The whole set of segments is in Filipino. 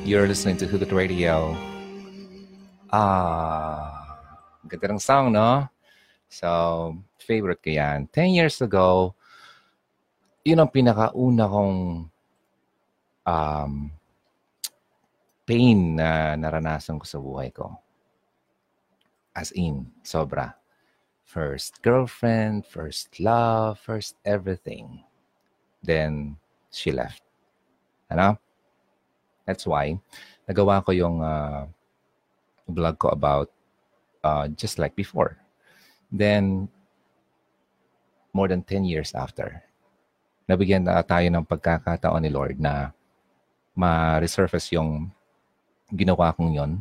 You're listening to Hugot Radio. Ah, ganda ng song, no? So, favorite ko yan. 10 years ago, yun ang pinakauna kong um, pain na naranasan ko sa buhay ko. As in, sobra. First girlfriend, first love, first everything. Then, she left. Ano? That's why, nagawa ko yung uh, vlog ko about uh, just like before. Then, more than 10 years after, nabigyan na tayo ng pagkakataon ni Lord na ma-resurface yung ginawa kong yon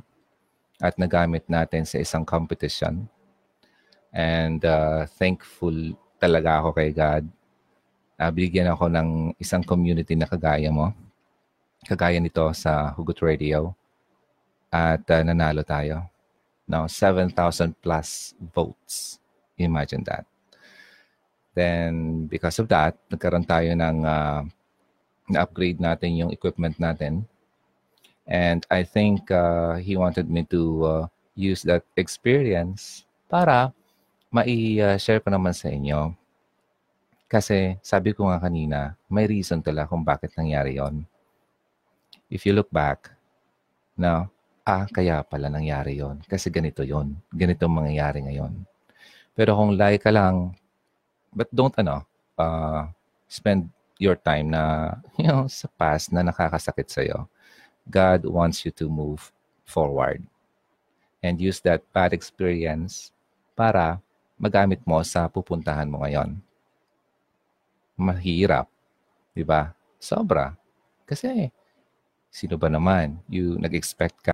at nagamit natin sa isang competition. And uh, thankful talaga ako kay God. Uh, bigyan ako ng isang community na kagaya mo kagaya nito sa Hugot Radio at uh, nanalo tayo. Now, 7,000 plus votes. Imagine that. Then, because of that, nagkaroon tayo ng uh, na-upgrade natin yung equipment natin. And I think uh, he wanted me to uh, use that experience para mai-share ko naman sa inyo. Kasi sabi ko nga kanina, may reason talaga kung bakit nangyari yon if you look back, no, ah, kaya pala nangyari yon Kasi ganito yon Ganito ang mangyayari ngayon. Pero kung lie ka lang, but don't, ano, uh, spend your time na, you know, sa past na nakakasakit sa'yo. God wants you to move forward and use that bad experience para magamit mo sa pupuntahan mo ngayon. Mahirap, di ba? Sobra. Kasi Sino ba naman? You nag-expect ka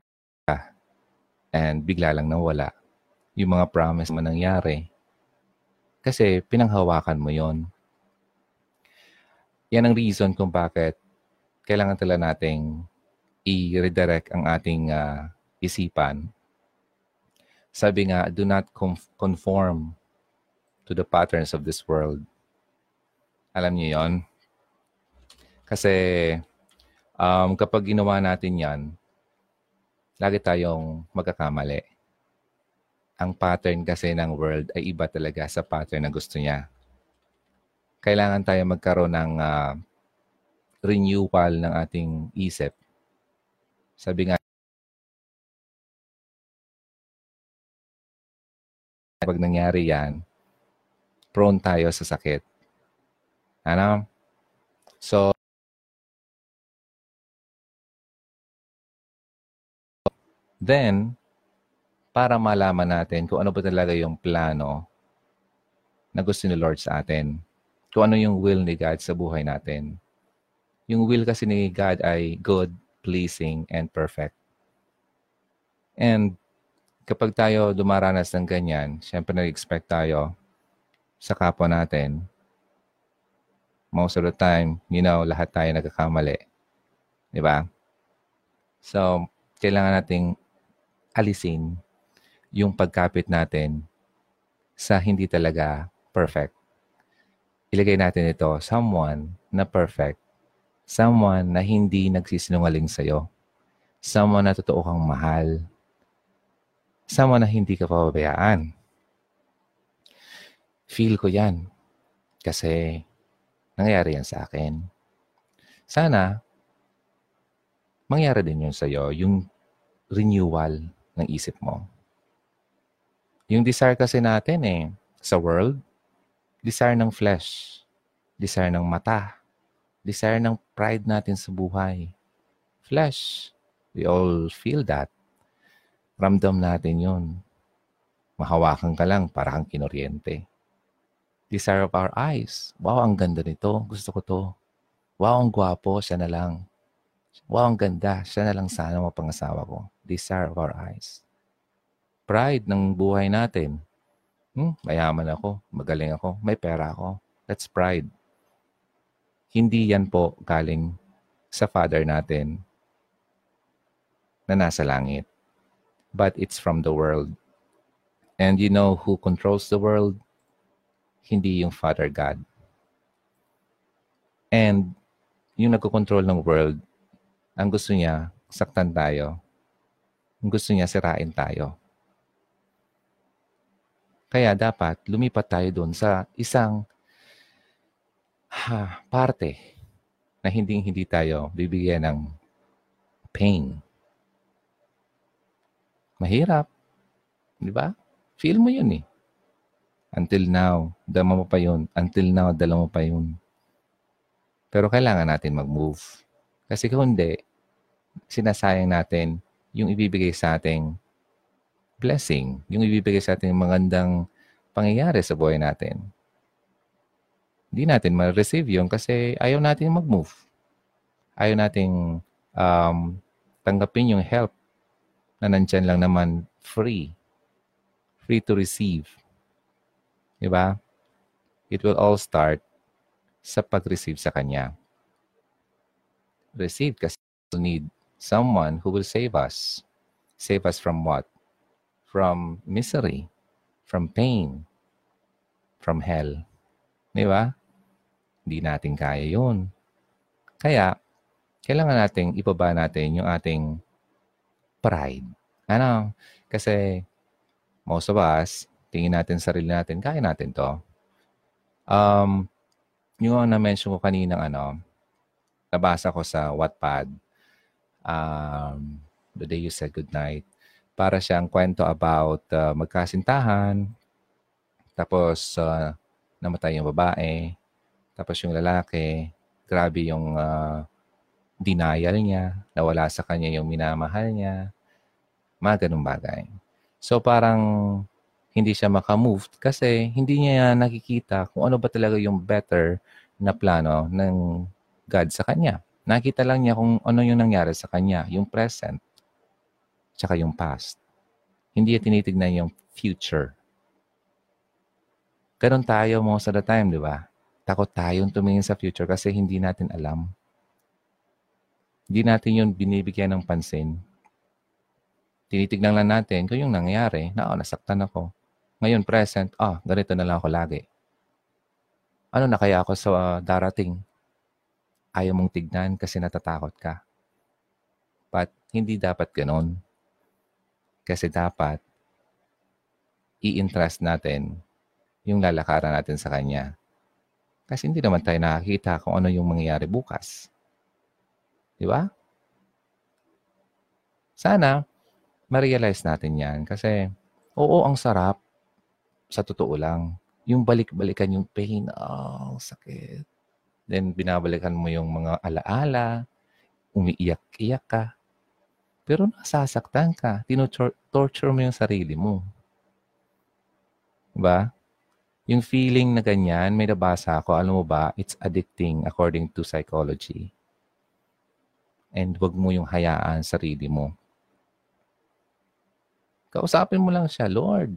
and bigla lang nawala. Yung mga promise mo nangyari. Kasi pinanghawakan mo yon. Yan ang reason kung bakit kailangan talaga nating i-redirect ang ating uh, isipan. Sabi nga, do not conform to the patterns of this world. Alam niyo yon? Kasi um, kapag ginawa natin yan, lagi tayong magkakamali. Ang pattern kasi ng world ay iba talaga sa pattern na gusto niya. Kailangan tayo magkaroon ng uh, renewal ng ating isip. Sabi nga, pag nangyari yan, prone tayo sa sakit. Ano? So, Then, para malaman natin kung ano ba talaga yung plano na gusto ni Lord sa atin. Kung ano yung will ni God sa buhay natin. Yung will kasi ni God ay good, pleasing, and perfect. And kapag tayo dumaranas ng ganyan, syempre nag-expect tayo sa kapwa natin. Most of the time, you know, lahat tayo nagkakamali. Di ba? So, kailangan nating alisin yung pagkapit natin sa hindi talaga perfect. Ilagay natin ito, someone na perfect. Someone na hindi nagsisinungaling sa'yo. Someone na totoo kang mahal. Someone na hindi ka pababayaan. Feel ko yan. Kasi nangyari yan sa akin. Sana, mangyari din yun sa'yo, yung renewal ng isip mo. Yung desire kasi natin eh, sa world, desire ng flesh, desire ng mata, desire ng pride natin sa buhay. Flesh, we all feel that. Ramdam natin yun. Mahawakan ka lang para kang kinuryente. Desire of our eyes. Wow, ang ganda nito. Gusto ko to. Wow, ang gwapo. Siya na lang. Wow, ang ganda. Siya na lang sana mapangasawa ko. Desire of our eyes. Pride ng buhay natin. Hmm, mayaman ako, magaling ako, may pera ako. That's pride. Hindi yan po galing sa Father natin na nasa langit. But it's from the world. And you know who controls the world? Hindi yung Father God. And yung nagkocontrol ng world ang gusto niya, saktan tayo. Gusto niya sirain tayo. Kaya dapat lumipat tayo doon sa isang ha, parte na hindi hindi tayo bibigyan ng pain. Mahirap. Di ba? Feel mo yun eh. Until now, dama mo pa yun. Until now, dala mo pa yun. Pero kailangan natin mag-move. Kasi kung hindi, sinasayang natin yung ibibigay sa ating blessing, yung ibibigay sa ating magandang pangyayari sa buhay natin. Hindi natin ma-receive yun kasi ayaw natin mag-move. Ayaw nating um, tanggapin yung help na nandyan lang naman free. Free to receive. Diba? It will all start sa pag-receive sa Kanya. Receive kasi we need someone who will save us. Save us from what? from misery, from pain, from hell. Di ba? Hindi natin kaya yun. Kaya, kailangan nating ibaba natin yung ating pride. Ano? Kasi, most of us, tingin natin sarili natin, kaya natin to. Um, yung na-mention ko kaninang ano, nabasa ko sa Wattpad, um, the day you said goodnight, para siyang kwento about uh, magkasintahan, tapos uh, namatay yung babae, tapos yung lalaki, grabe yung uh, denial niya, nawala sa kanya yung minamahal niya, mga ganung bagay. So parang hindi siya makamove kasi hindi niya nakikita kung ano ba talaga yung better na plano ng God sa kanya. Nakita lang niya kung ano yung nangyari sa kanya, yung present tsaka yung past. Hindi niya tinitignan yung future. Ganon tayo most of the time, di ba? Takot tayong tumingin sa future kasi hindi natin alam. Hindi natin yun binibigyan ng pansin. Tinitignan lang natin kung yung nangyari, na oh, nasaktan ako. Ngayon, present, ah, oh, ganito na lang ako lagi. Ano na kaya ako sa uh, darating? Ayaw mong tignan kasi natatakot ka. But hindi dapat ganon. Kasi dapat i-entrust natin yung lalakaran natin sa Kanya. Kasi hindi naman tayo nakakita kung ano yung mangyayari bukas. Di ba? Sana, ma-realize natin yan. Kasi, oo, ang sarap. Sa totoo lang. Yung balik-balikan yung pain, oh, sakit. Then, binabalikan mo yung mga alaala, umiiyak-iyak ka. Pero nasasaktan ka. Tino-torture mo yung sarili mo. Diba? Yung feeling na ganyan, may nabasa ako, alam mo ba, it's addicting according to psychology. And wag mo yung hayaan sarili mo. Kausapin mo lang siya, Lord,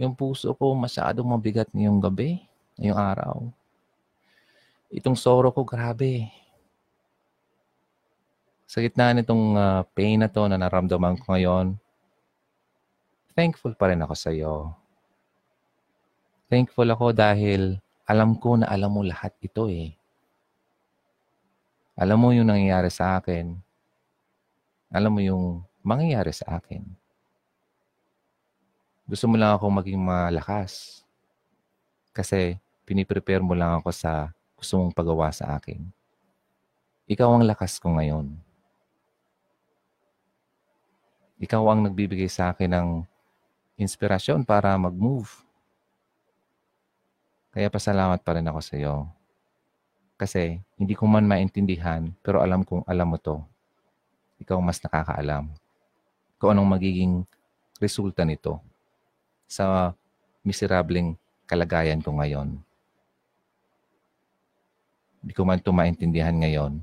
yung puso ko masyadong mabigat ngayong gabi, ngayong araw. Itong sorrow ko, grabe sa gitna nitong uh, pain na to na naramdaman ko ngayon, thankful pa rin ako sa iyo. Thankful ako dahil alam ko na alam mo lahat ito eh. Alam mo yung nangyayari sa akin. Alam mo yung mangyayari sa akin. Gusto mo lang ako maging malakas. Kasi piniprepare mo lang ako sa gusto mong pagawa sa akin. Ikaw ang lakas ko ngayon. Ikaw ang nagbibigay sa akin ng inspirasyon para mag-move. Kaya pasalamat pa rin ako sa iyo. Kasi hindi ko man maintindihan, pero alam kong alam mo to. Ikaw mas nakakaalam kung anong magiging resulta nito sa miserableng kalagayan ko ngayon. Hindi ko man ito maintindihan ngayon,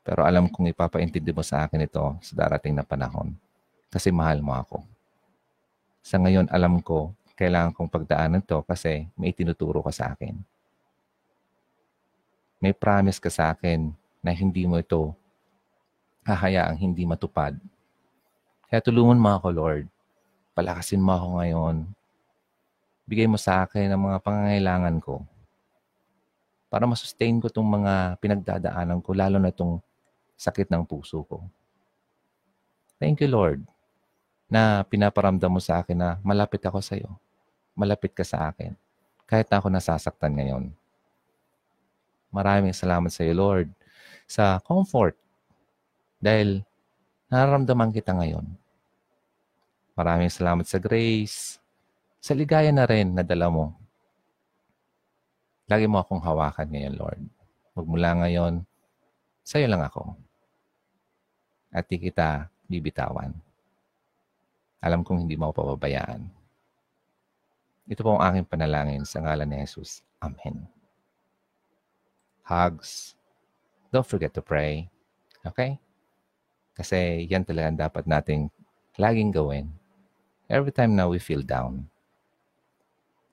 pero alam kong ipapaintindi mo sa akin ito sa darating na panahon. Kasi mahal mo ako. Sa ngayon, alam ko, kailangan kong pagdaanan to kasi may tinuturo ka sa akin. May promise ka sa akin na hindi mo ito hahayaang hindi matupad. Kaya tulungan mo ako, Lord. Palakasin mo ako ngayon. Bigay mo sa akin ang mga pangangailangan ko para masustain ko itong mga pinagdadaanan ko, lalo na itong sakit ng puso ko. Thank you, Lord, na pinaparamdam mo sa akin na malapit ako sa iyo. Malapit ka sa akin. Kahit na ako nasasaktan ngayon. Maraming salamat sa iyo, Lord, sa comfort. Dahil nararamdaman kita ngayon. Maraming salamat sa grace, sa ligaya na rin na dala mo. Lagi mo akong hawakan ngayon, Lord. Magmula ngayon, sa'yo lang ako. At di kita bibitawan. Alam kong hindi mo pababayaan. Ito po ang aking panalangin sa ngalan ni Jesus. Amen. Hugs. Don't forget to pray. Okay? Kasi yan talaga dapat nating laging gawin. Every time na we feel down.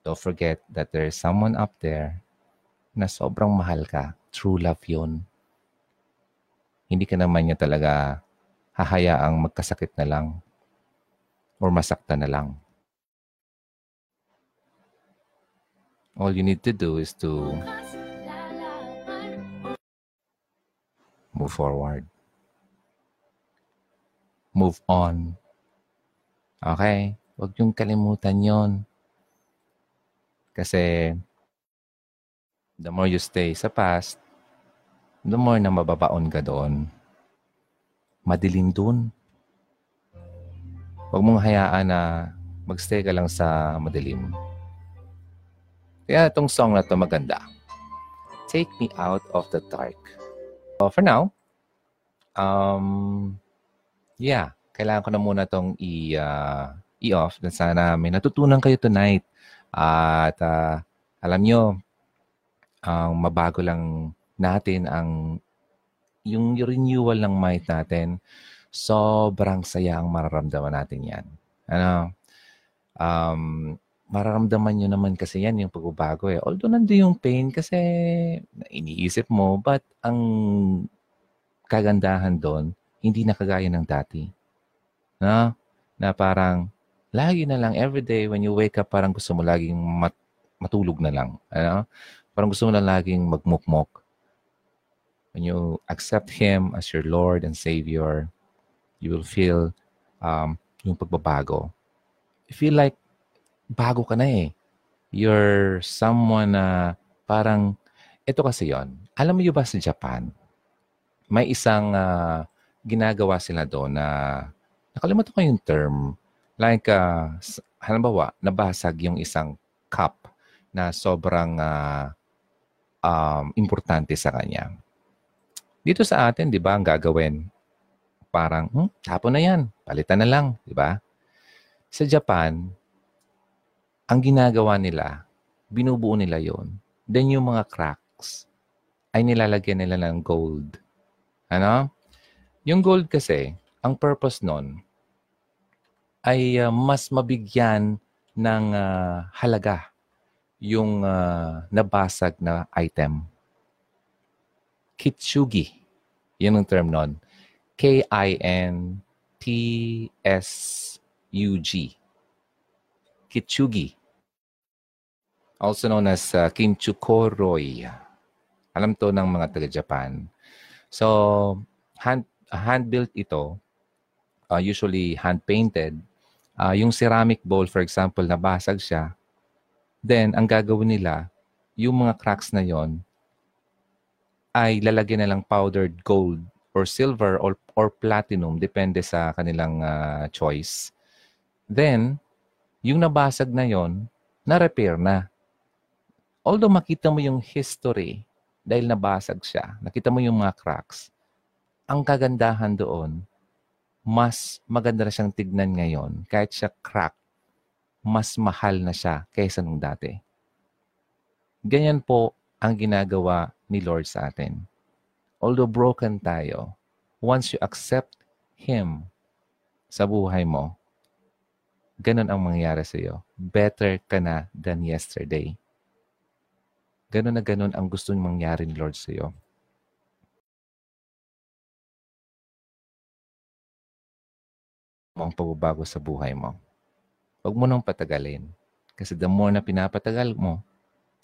Don't forget that there is someone up there na sobrang mahal ka. True love yun. Hindi ka naman niya talaga hahayaang magkasakit na lang or masakta na lang. All you need to do is to move forward. Move on. Okay? Huwag yung kalimutan yon. Kasi the more you stay sa past, the more na mababaon ka doon madilim dun. Huwag mong hayaan na magstay ka lang sa madilim. Kaya itong song na to maganda. Take Me Out of the Dark. So for now, um, yeah, kailangan ko na muna itong i, uh, i-off. Sana may natutunan kayo tonight. at uh, alam nyo, ang uh, mabago lang natin ang yung renewal ng mind natin, sobrang saya ang mararamdaman natin yan. Ano? Um, mararamdaman nyo naman kasi yan yung pagbabago eh. Although nandun yung pain kasi iniisip mo, but ang kagandahan doon, hindi na kagaya ng dati. No? Na parang, lagi na lang, everyday when you wake up, parang gusto mo laging mat- matulog na lang. Ano? Parang gusto mo na laging magmukmok when you accept Him as your Lord and Savior, you will feel um, yung pagbabago. You feel like bago ka na eh. You're someone na parang, ito kasi yon. Alam mo yung ba sa Japan, may isang uh, ginagawa sila doon na, nakalimutan ko yung term, like, uh, halimbawa, nabasag yung isang cup na sobrang uh, um, importante sa kanya. Dito sa atin, di ba, ang gagawin? Parang, hmm, tapon na yan. Palitan na lang, di ba? Sa Japan, ang ginagawa nila, binubuo nila yon. Then yung mga cracks, ay nilalagyan nila ng gold. Ano? Yung gold kasi, ang purpose nun, ay uh, mas mabigyan ng uh, halaga yung uh, nabasag na item. Kitsugi. Yun ang term nun. K-I-N-T-S-U-G. Kitsugi. Also known as uh, Kinchukoroy. Alam to ng mga taga-Japan. So, hand, hand-built ito. Uh, usually hand-painted. Uh, yung ceramic bowl, for example, nabasag siya. Then, ang gagawin nila, yung mga cracks na yon ay lalagyan na lang powdered gold or silver or, or platinum, depende sa kanilang uh, choice. Then, yung nabasag na yon, na-repair na. Although makita mo yung history dahil nabasag siya, nakita mo yung mga cracks, ang kagandahan doon, mas maganda na siyang tignan ngayon. Kahit siya crack, mas mahal na siya kaysa nung dati. Ganyan po ang ginagawa ni Lord sa atin. Although broken tayo, once you accept Him sa buhay mo, ganun ang mangyayari sa iyo. Better ka na than yesterday. Ganun na ganun ang gusto mangyari ni Lord sa iyo. ang pagbabago sa buhay mo. Huwag mo nang patagalin. Kasi the more na pinapatagal mo,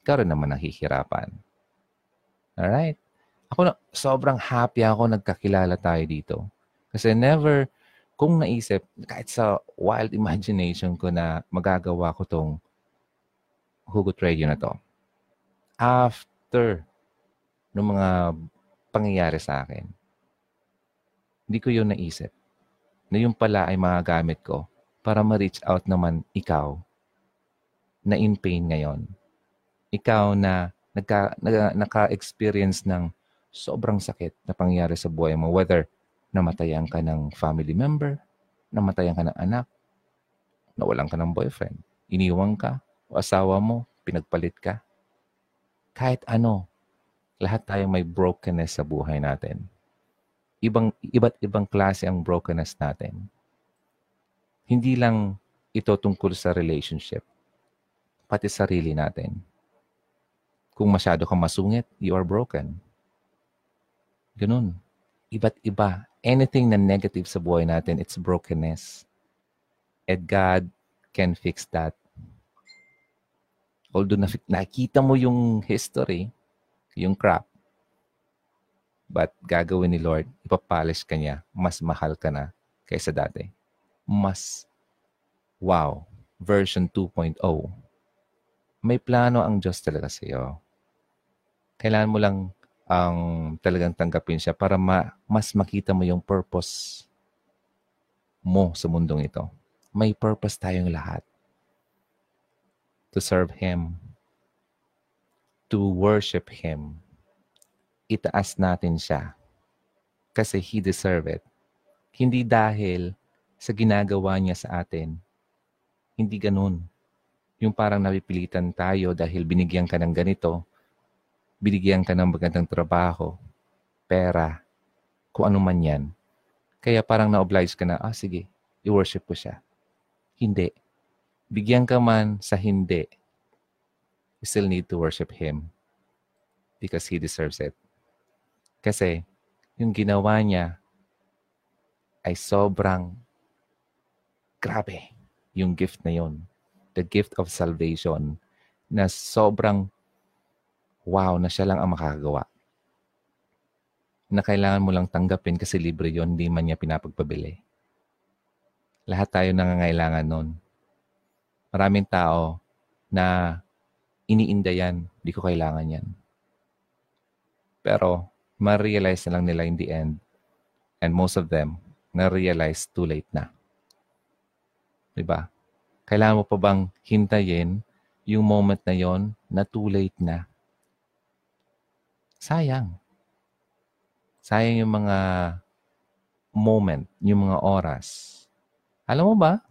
ikaw rin naman nahihirapan. Alright? Ako na, sobrang happy ako nagkakilala tayo dito. Kasi never, kung naisip, kahit sa wild imagination ko na magagawa ko tong Hugot Radio na to, after ng mga pangyayari sa akin, hindi ko yun naisip na yung pala ay magagamit ko para ma-reach out naman ikaw na in pain ngayon. Ikaw na nagka, na, naka-experience ng sobrang sakit na pangyayari sa buhay mo, whether namatayan ka ng family member, namatayan ka ng anak, nawalan ka ng boyfriend, iniwang ka, o asawa mo, pinagpalit ka. Kahit ano, lahat tayo may brokenness sa buhay natin. Ibang, iba't ibang klase ang brokenness natin. Hindi lang ito tungkol sa relationship, pati sarili natin. Kung masyado kang masungit, you are broken. Ganun. Iba't iba anything na negative sa buhay natin, it's brokenness. And God can fix that. Although na, nakita mo yung history, yung crap, but gagawin ni Lord, ipapolish ka niya, mas mahal ka na kaysa dati. Mas, wow, version 2.0. May plano ang Diyos talaga sa iyo. Kailangan mo lang ang talagang tanggapin siya para ma, mas makita mo yung purpose mo sa mundong ito. May purpose tayong lahat. To serve Him. To worship Him. Itaas natin siya. Kasi He deserve it. Hindi dahil sa ginagawa niya sa atin. Hindi ganun. Yung parang napipilitan tayo dahil binigyan ka ng ganito, binigyan ka ng magandang trabaho, pera, kung ano man yan. Kaya parang na-oblige ka na, ah sige, i-worship ko siya. Hindi. Bigyan ka man sa hindi, you still need to worship Him because He deserves it. Kasi yung ginawa niya ay sobrang grabe yung gift na yon. The gift of salvation na sobrang wow na siya lang ang makakagawa. Na kailangan mo lang tanggapin kasi libre yon hindi man niya pinapagpabili. Lahat tayo nangangailangan nun. Maraming tao na iniinda yan, hindi ko kailangan yan. Pero, ma-realize na lang nila in the end, and most of them, na-realize too late na. Diba? Kailangan mo pa bang hintayin yung moment na yon na too late na sayang. Sayang yung mga moment, yung mga oras. Alam mo ba,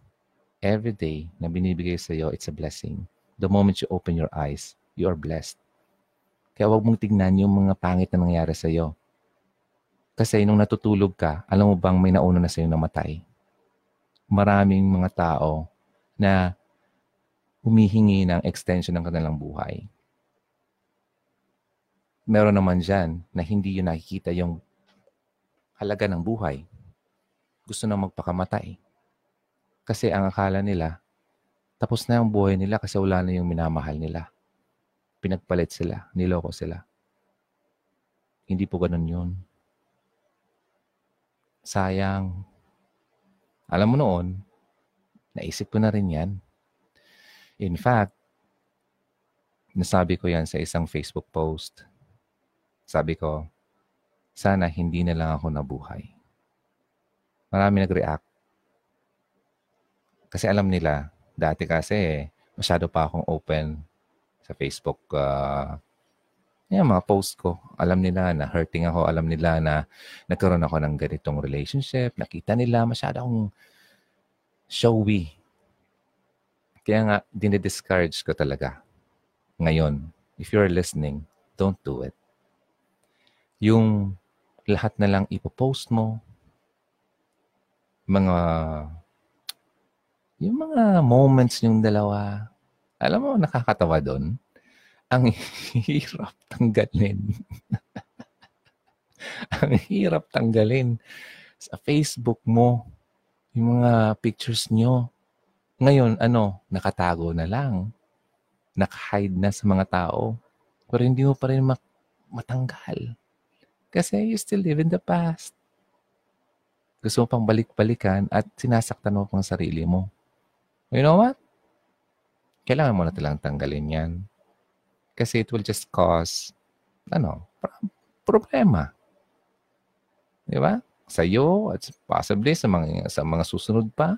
every day na binibigay sa iyo, it's a blessing. The moment you open your eyes, you are blessed. Kaya huwag mong tignan yung mga pangit na nangyari sa iyo. Kasi nung natutulog ka, alam mo bang may nauna na sa iyo namatay? Maraming mga tao na humihingi ng extension ng kanilang buhay meron naman dyan na hindi yun nakikita yung halaga ng buhay. Gusto na magpakamatay. Kasi ang akala nila, tapos na yung buhay nila kasi wala na yung minamahal nila. Pinagpalit sila, niloko sila. Hindi po ganun yun. Sayang. Alam mo noon, naisip ko na rin yan. In fact, nasabi ko yan sa isang Facebook post sabi ko, sana hindi na lang ako nabuhay. Marami nag-react. Kasi alam nila, dati kasi masyado pa akong open sa Facebook. Uh, yung mga post ko, alam nila na hurting ako, alam nila na nagkaroon ako ng ganitong relationship, nakita nila masyado akong showy. Kaya nga, dinidiscourage ko talaga. Ngayon, if you're listening, don't do it yung lahat na lang ipopost mo, mga yung mga moments yung dalawa, alam mo, nakakatawa doon. Ang hirap tanggalin. ang hirap tanggalin sa Facebook mo yung mga pictures nyo. Ngayon, ano, nakatago na lang. Nakahide na sa mga tao. Pero hindi mo pa rin matanggal. Kasi you still live in the past. Gusto mo pang balik-balikan at sinasaktan mo pang sarili mo. You know what? Kailangan mo na talang tanggalin yan. Kasi it will just cause, ano, problema. Di ba? Sa iyo at possibly sa mga, sa mga susunod pa.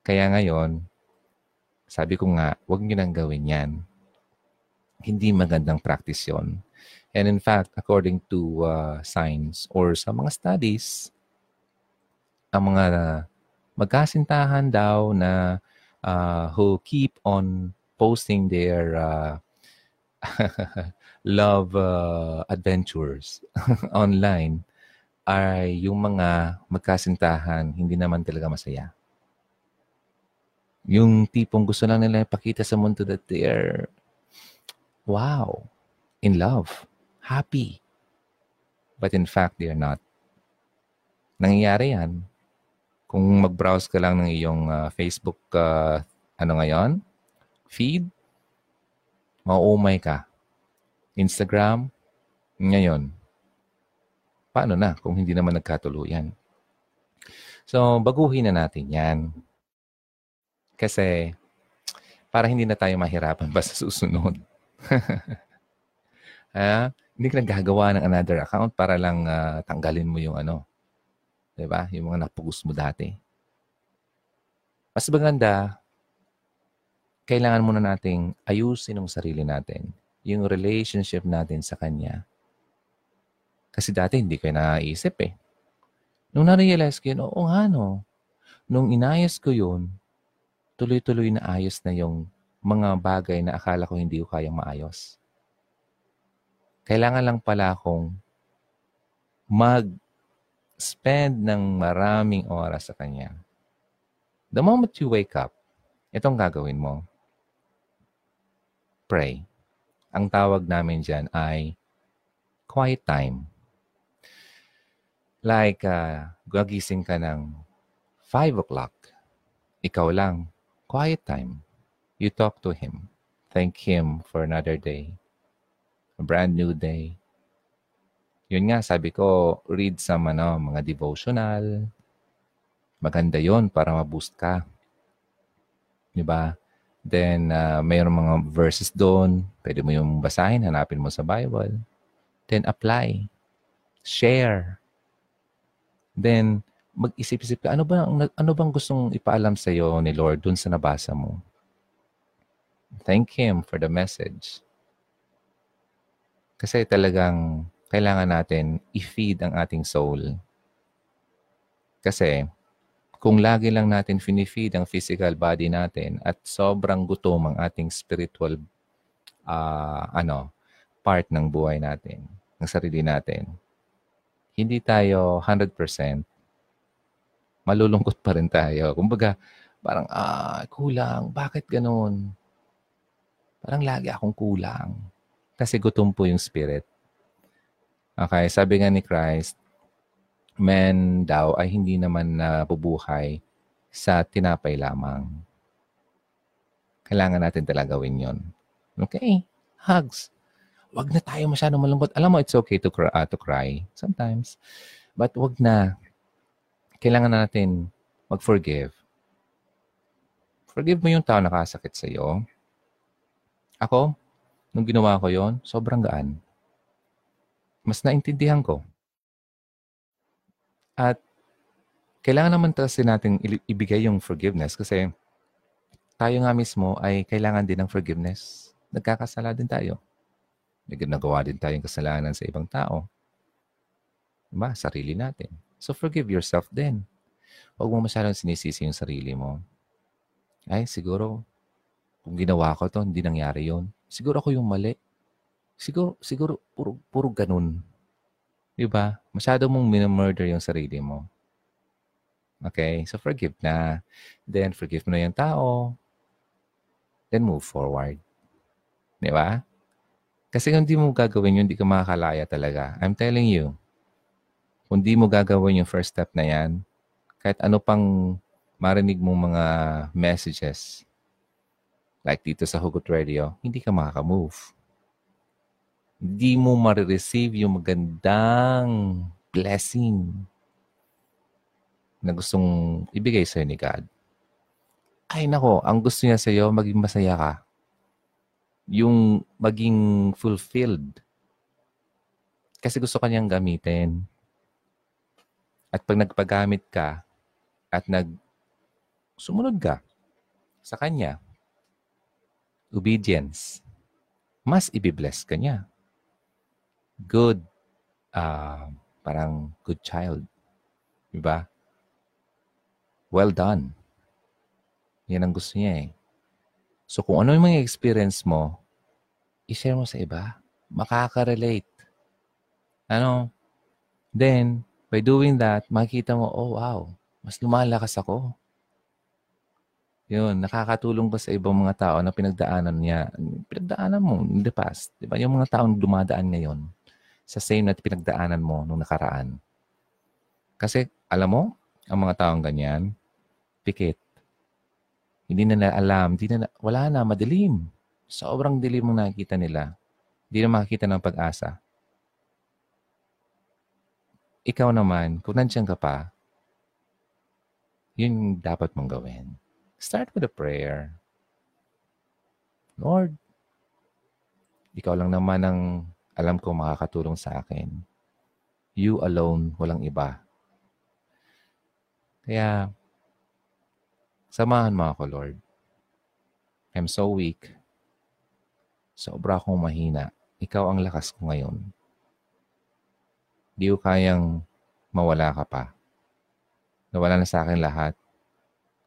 Kaya ngayon, sabi ko nga, huwag niyo nang gawin yan. Hindi magandang practice yon. And in fact, according to uh, science or sa mga studies, ang mga magkasintahan daw na uh, who keep on posting their uh, love uh, adventures online ay yung mga magkasintahan hindi naman talaga masaya. Yung tipong gusto lang nila ipakita sa mundo that they're wow, in love happy. But in fact, they are not. Nangyayari yan. Kung mag-browse ka lang ng iyong uh, Facebook, uh, ano ngayon, feed, mauumay ka. Instagram, ngayon. Paano na kung hindi naman nagkatuluyan? So, baguhin na natin yan. Kasi, para hindi na tayo mahirapan pa sa susunod. ha? hindi ka naggagawa ng another account para lang uh, tanggalin mo yung ano. ba? Yung mga napugus mo dati. Mas maganda, kailangan muna nating ayusin ang sarili natin, yung relationship natin sa Kanya. Kasi dati hindi ko naisip eh. Nung na-realize ko yun, oo nga no. Nung inayos ko yun, tuloy-tuloy na ayos na yung mga bagay na akala ko hindi ko kayang maayos. Kailangan lang pala akong mag-spend ng maraming oras sa Kanya. The moment you wake up, itong gagawin mo. Pray. Ang tawag namin dyan ay quiet time. Like, uh, gagising ka ng 5 o'clock. Ikaw lang. Quiet time. You talk to Him. Thank Him for another day a brand new day. Yun nga, sabi ko, read sa ano, mga devotional. Maganda yon para ma-boost ka. Di ba? Then, uh, mayroong mga verses doon. Pwede mo yung basahin, hanapin mo sa Bible. Then, apply. Share. Then, mag-isip-isip ka, ano, ba, ano bang gustong ipaalam sa iyo ni Lord dun sa nabasa mo? Thank Him for the message. Kasi talagang kailangan natin i-feed ang ating soul. Kasi kung lagi lang natin finifeed ang physical body natin at sobrang gutom ang ating spiritual uh, ano part ng buhay natin, ng sarili natin, hindi tayo 100% malulungkot pa rin tayo. Kumbaga, parang, ah, kulang. Bakit ganun? Parang lagi akong kulang. Kasi gutom po yung spirit. Okay, sabi nga ni Christ, men daw ay hindi naman nabubuhay sa tinapay lamang. Kailangan natin talaga gawin yon. Okay, hugs. Wag na tayo masyadong malungkot. Alam mo, it's okay to cry, uh, to cry sometimes. But wag na. Kailangan natin mag-forgive. Forgive mo yung tao nakasakit sa iyo. Ako, Nung ginawa ko yon sobrang gaan. Mas naintindihan ko. At kailangan naman kasi natin ibigay yung forgiveness kasi tayo nga mismo ay kailangan din ng forgiveness. Nagkakasala din tayo. Nagawa din tayong kasalanan sa ibang tao. Diba? Sarili natin. So forgive yourself din. Huwag mo masyadong sinisisi yung sarili mo. Ay, siguro, kung ginawa ko to, hindi nangyari yon siguro ako yung mali. Siguro, siguro puro, puro ganun. Di ba? Masyado mong minamurder yung sarili mo. Okay? So, forgive na. Then, forgive mo na yung tao. Then, move forward. Di ba? Kasi kung hindi mo gagawin yun, hindi ka makakalaya talaga. I'm telling you, kung di mo gagawin yung first step na yan, kahit ano pang marinig mong mga messages, like dito sa Hugot Radio, hindi ka makaka-move. Hindi mo ma-receive yung magandang blessing. na gustong ibigay sa'yo ni God. Ay nako, ang gusto niya sa'yo, maging masaya ka. Yung maging fulfilled. Kasi gusto kanyang gamitin. At pag nagpagamit ka at nag sumunod ka sa kanya, obedience, mas ibibless ka niya. Good, uh, parang good child. Diba? Well done. Yan ang gusto niya eh. So kung ano yung mga experience mo, i-share mo sa iba. Makaka-relate. Ano? Then, by doing that, makikita mo, oh wow, mas lumalakas ako. Yun, nakakatulong ka sa ibang mga tao na pinagdaanan niya. Pinagdaanan mo in the past. Di ba? Yung mga taong dumadaan ngayon sa same na pinagdaanan mo nung nakaraan. Kasi, alam mo, ang mga taong ganyan, pikit. Hindi na, alam, hindi na, wala na, madilim. Sobrang dilim ang nakikita nila. Hindi na makikita ng pag-asa. Ikaw naman, kung nandiyan ka pa, yun dapat mong gawin. Start with a prayer. Lord, ikaw lang naman ang alam ko makakatulong sa akin. You alone, walang iba. Kaya, Samahan mo ako, Lord. I'm so weak. Sobra akong mahina. Ikaw ang lakas ko ngayon. Di ko kayang mawala ka pa. Nawala na sa akin lahat.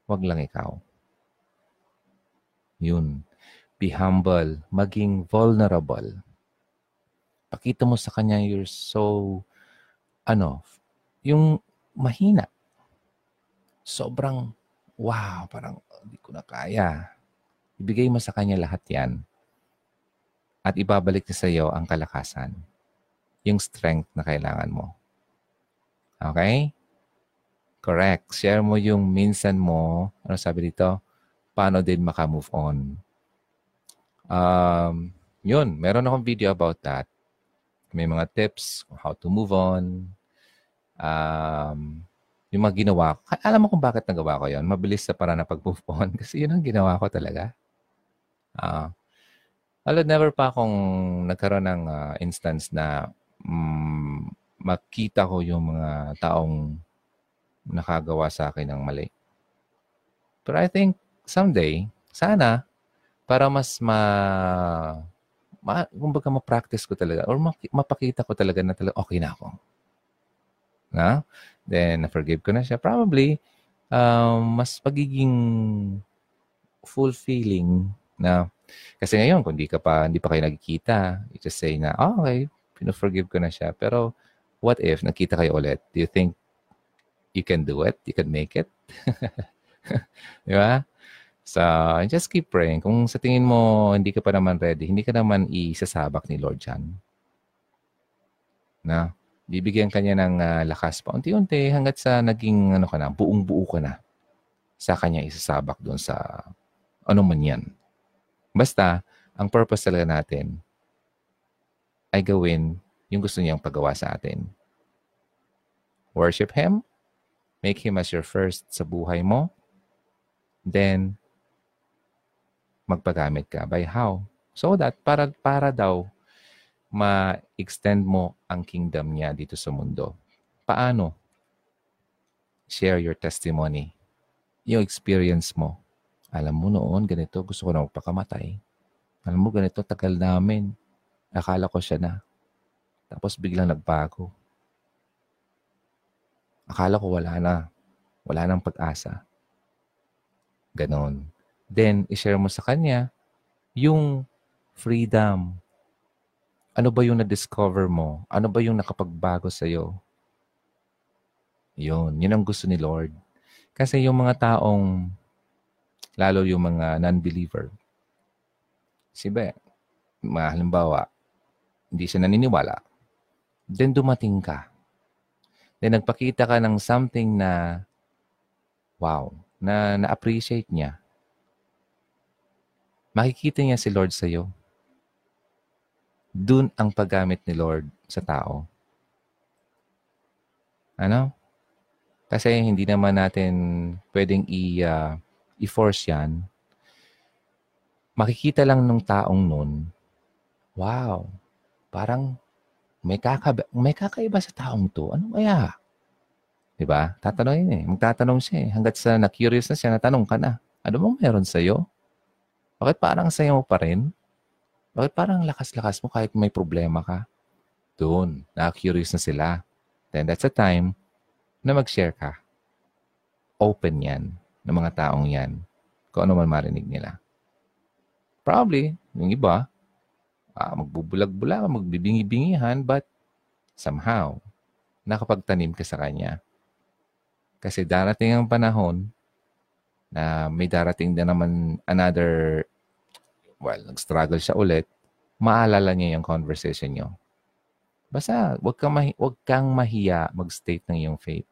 Huwag lang ikaw. Yun. Be humble. Maging vulnerable. Pakita mo sa kanya you're so, ano, yung mahina. Sobrang wow, parang hindi ko na kaya. Ibigay mo sa kanya lahat yan. At ibabalik niya sa iyo ang kalakasan. Yung strength na kailangan mo. Okay? Correct. Share mo yung minsan mo. Ano sabi dito? Paano din maka-move on. Um, yun. Meron akong video about that. May mga tips how to move on. Um, yung mga ginawa ko. Alam mo kung bakit nagawa ko yon Mabilis sa para na pag-move on. Kasi yun ang ginawa ko talaga. Uh, alam, never pa akong nagkaroon ng uh, instance na um, makita ko yung mga taong nakagawa sa akin ng mali. But I think someday, sana, para mas ma, ma kumbaga ma-practice ko talaga or mapakita ko talaga na talaga okay na ako. Na? then na-forgive ko na siya, probably, um, mas pagiging fulfilling na kasi ngayon kung di ka pa hindi pa kayo nagkikita, you just say na oh, okay, pino-forgive ko na siya. Pero what if nakita kayo ulit? Do you think you can do it? You can make it? di ba? So, just keep praying. Kung sa tingin mo hindi ka pa naman ready, hindi ka naman isasabak ni Lord John. Na? bibigyan kanya ng uh, lakas pa unti-unti hanggat sa naging ano ka na, buong-buo ka na sa kanya isasabak doon sa ano man yan. Basta, ang purpose talaga natin ay gawin yung gusto niyang pagawa sa atin. Worship Him, make Him as your first sa buhay mo, then magpagamit ka. By how? So that, para, para daw ma-extend mo ang kingdom niya dito sa mundo. Paano? Share your testimony. Yung experience mo. Alam mo noon, ganito, gusto ko na magpakamatay. Alam mo, ganito, tagal namin. Akala ko siya na. Tapos biglang nagbago. Akala ko wala na. Wala nang pag-asa. Ganon. Then, ishare mo sa kanya yung freedom, ano ba yung na-discover mo? Ano ba yung nakapagbago sa iyo? Yun. Yun ang gusto ni Lord. Kasi yung mga taong, lalo yung mga non-believer, si Be, halimbawa, hindi siya naniniwala, then dumating ka. Then nagpakita ka ng something na, wow, na na-appreciate niya. Makikita niya si Lord sa iyo dun ang paggamit ni Lord sa tao. Ano? Kasi hindi naman natin pwedeng i, uh, i-force yan. Makikita lang ng taong nun, wow, parang may, kakaba, may kakaiba sa taong to. Ano kaya? Diba? Tatanungin eh. Magtatanong siya eh. Hanggat sa na-curious na siya, natanong ka na. Ano bang meron sa'yo? Bakit parang sa'yo mo pa rin? Bakit parang lakas-lakas mo kahit may problema ka? Doon, na-curious na sila. Then that's a time na mag-share ka. Open yan ng mga taong yan. Kung ano man marinig nila. Probably, yung iba, uh, magbubulag-bulag, magbibingi-bingihan, but somehow, nakapagtanim ka sa kanya. Kasi darating ang panahon na may darating din naman another, well, nag-struggle siya ulit, maalala niya yung conversation niyo. Basta, wag kang, mahi- wag kang mahiya mag-state ng iyong faith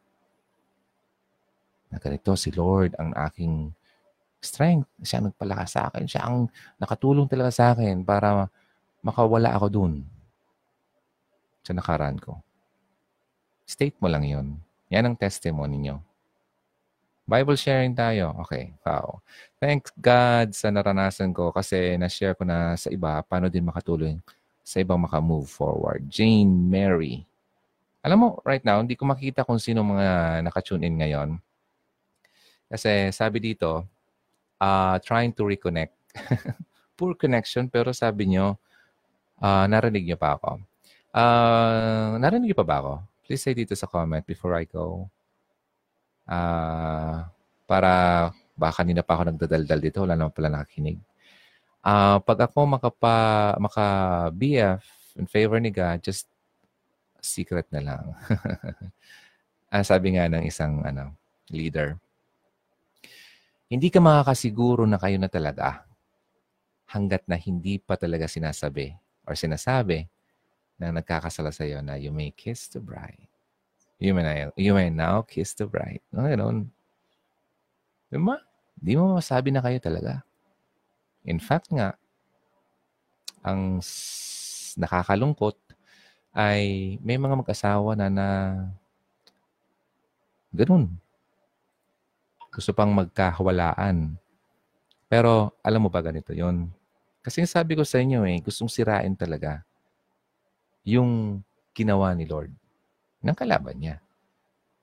na ganito si Lord ang aking strength. Siya ang nagpalakas sa akin. Siya ang nakatulong talaga sa akin para makawala ako dun sa nakaraan ko. State mo lang yon. Yan ang testimony nyo. Bible sharing tayo. Okay. Wow. Thank God sa naranasan ko kasi na-share ko na sa iba paano din makatulong sa ibang makamove forward. Jane Mary. Alam mo, right now, hindi ko makita kung sino mga nakatune in ngayon. Kasi sabi dito, uh, trying to reconnect. Poor connection, pero sabi nyo, uh, narinig nyo pa ako. Uh, narinig nyo pa ba ako? Please say dito sa comment before I go. Uh, para baka kanina pa ako nagdadaldal dito, wala naman pala nakikinig. Uh, pag ako makapa, maka BF in favor ni God, just secret na lang. ah, sabi nga ng isang ano, leader, hindi ka makakasiguro na kayo na talaga hanggat na hindi pa talaga sinasabi or sinasabi na nagkakasala sa iyo na you may kiss the bride. You may, you may now kiss the bride. No, ganoon. Diba? Di mo masabi na kayo talaga. In fact nga, ang nakakalungkot ay may mga mag-asawa na na ganun gusto pang magkahawalaan. Pero alam mo ba ganito yon? Kasi sabi ko sa inyo eh, gustong sirain talaga yung ginawa ni Lord ng kalaban niya.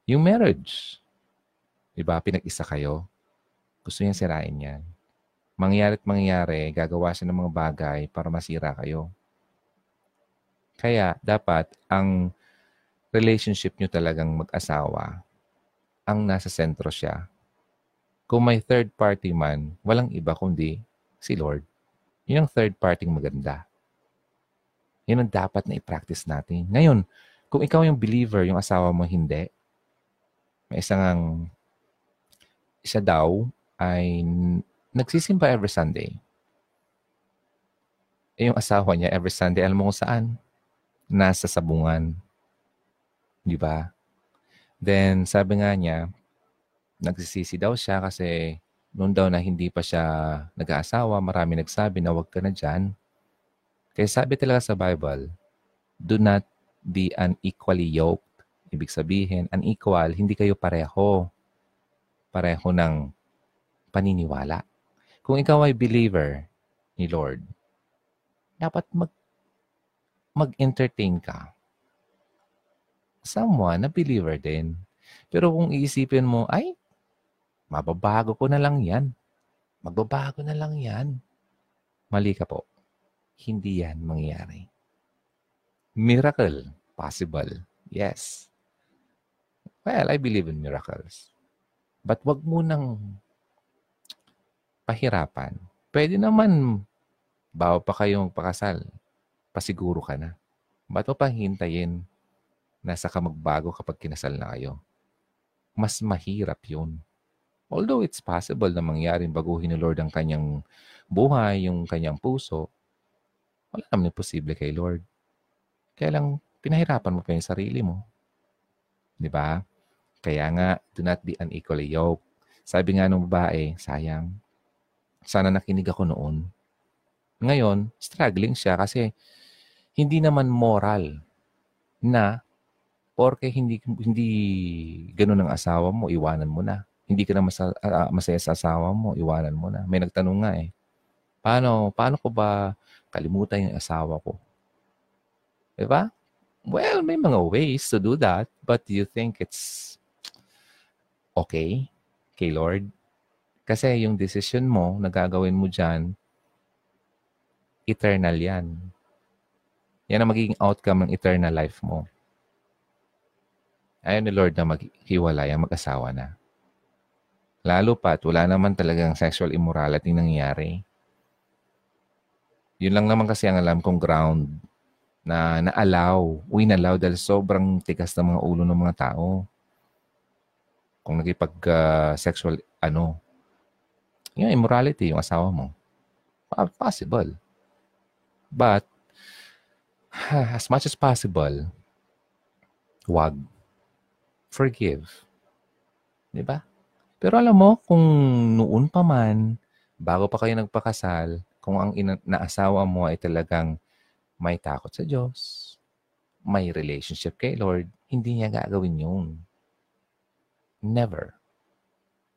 Yung marriage. Diba? Pinag-isa kayo. Gusto niya sirain yan. Mangyari't mangyari, gagawa siya ng mga bagay para masira kayo. Kaya dapat ang relationship nyo talagang mag-asawa ang nasa sentro siya kung may third party man, walang iba kundi si Lord. Yun ang third party maganda. Yun ang dapat na i-practice natin. Ngayon, kung ikaw yung believer, yung asawa mo hindi, may isang isa daw ay nagsisimba every Sunday. Eh, yung asawa niya every Sunday, alam mo kung saan? Nasa sabungan. Di ba? Then, sabi nga niya, nagsisisi daw siya kasi noon daw na hindi pa siya nag-aasawa, marami nagsabi na huwag ka na dyan. Kaya sabi talaga sa Bible, do not be unequally yoked. Ibig sabihin, unequal, hindi kayo pareho. Pareho ng paniniwala. Kung ikaw ay believer ni Lord, dapat mag mag-entertain ka. Someone na believer din. Pero kung iisipin mo, ay, Mababago ko na lang yan. Magbabago na lang yan. Mali ka po. Hindi yan mangyayari. Miracle. Possible. Yes. Well, I believe in miracles. But wag mo nang pahirapan. Pwede naman, bawa pa kayong pakasal, pasiguro ka na. Ba't mo pang hintayin na saka magbago kapag kinasal na kayo? Mas mahirap yun. Although it's possible na mangyaring baguhin ni Lord ang kanyang buhay, yung kanyang puso, wala naman imposible kay Lord. Kaya lang, pinahirapan mo pa yung sarili mo. Di ba? Kaya nga, do not be unequally yoked. Sabi nga ng babae, sayang, sana nakinig ako noon. Ngayon, struggling siya kasi hindi naman moral na Porke hindi hindi ganoon ang asawa mo, iwanan mo na. Hindi ka na masa, uh, masaya sa asawa mo, iwanan mo na. May nagtanong nga eh. Paano paano ko ba kalimutan yung asawa ko? 'Di ba? Well, may mga ways to do that, but do you think it's okay kay Lord? Kasi yung decision mo na gagawin mo dyan, eternal yan. Yan ang magiging outcome ng eternal life mo. Ayaw ni Lord na maghiwalay ang mag-asawa na. Lalo pat, wala naman talagang sexual immorality nangyayari. Yun lang naman kasi ang alam kong ground na na-allow, winallow dahil sobrang tigas ng mga ulo ng mga tao. Kung nagipag-sexual, uh, ano, yung immorality, yung asawa mo. Possible. But, as much as possible, wag forgive. Di ba? Pero alam mo, kung noon pa man, bago pa kayo nagpakasal, kung ang ina- naasawa mo ay talagang may takot sa Diyos, may relationship kay Lord, hindi niya gagawin yun. Never.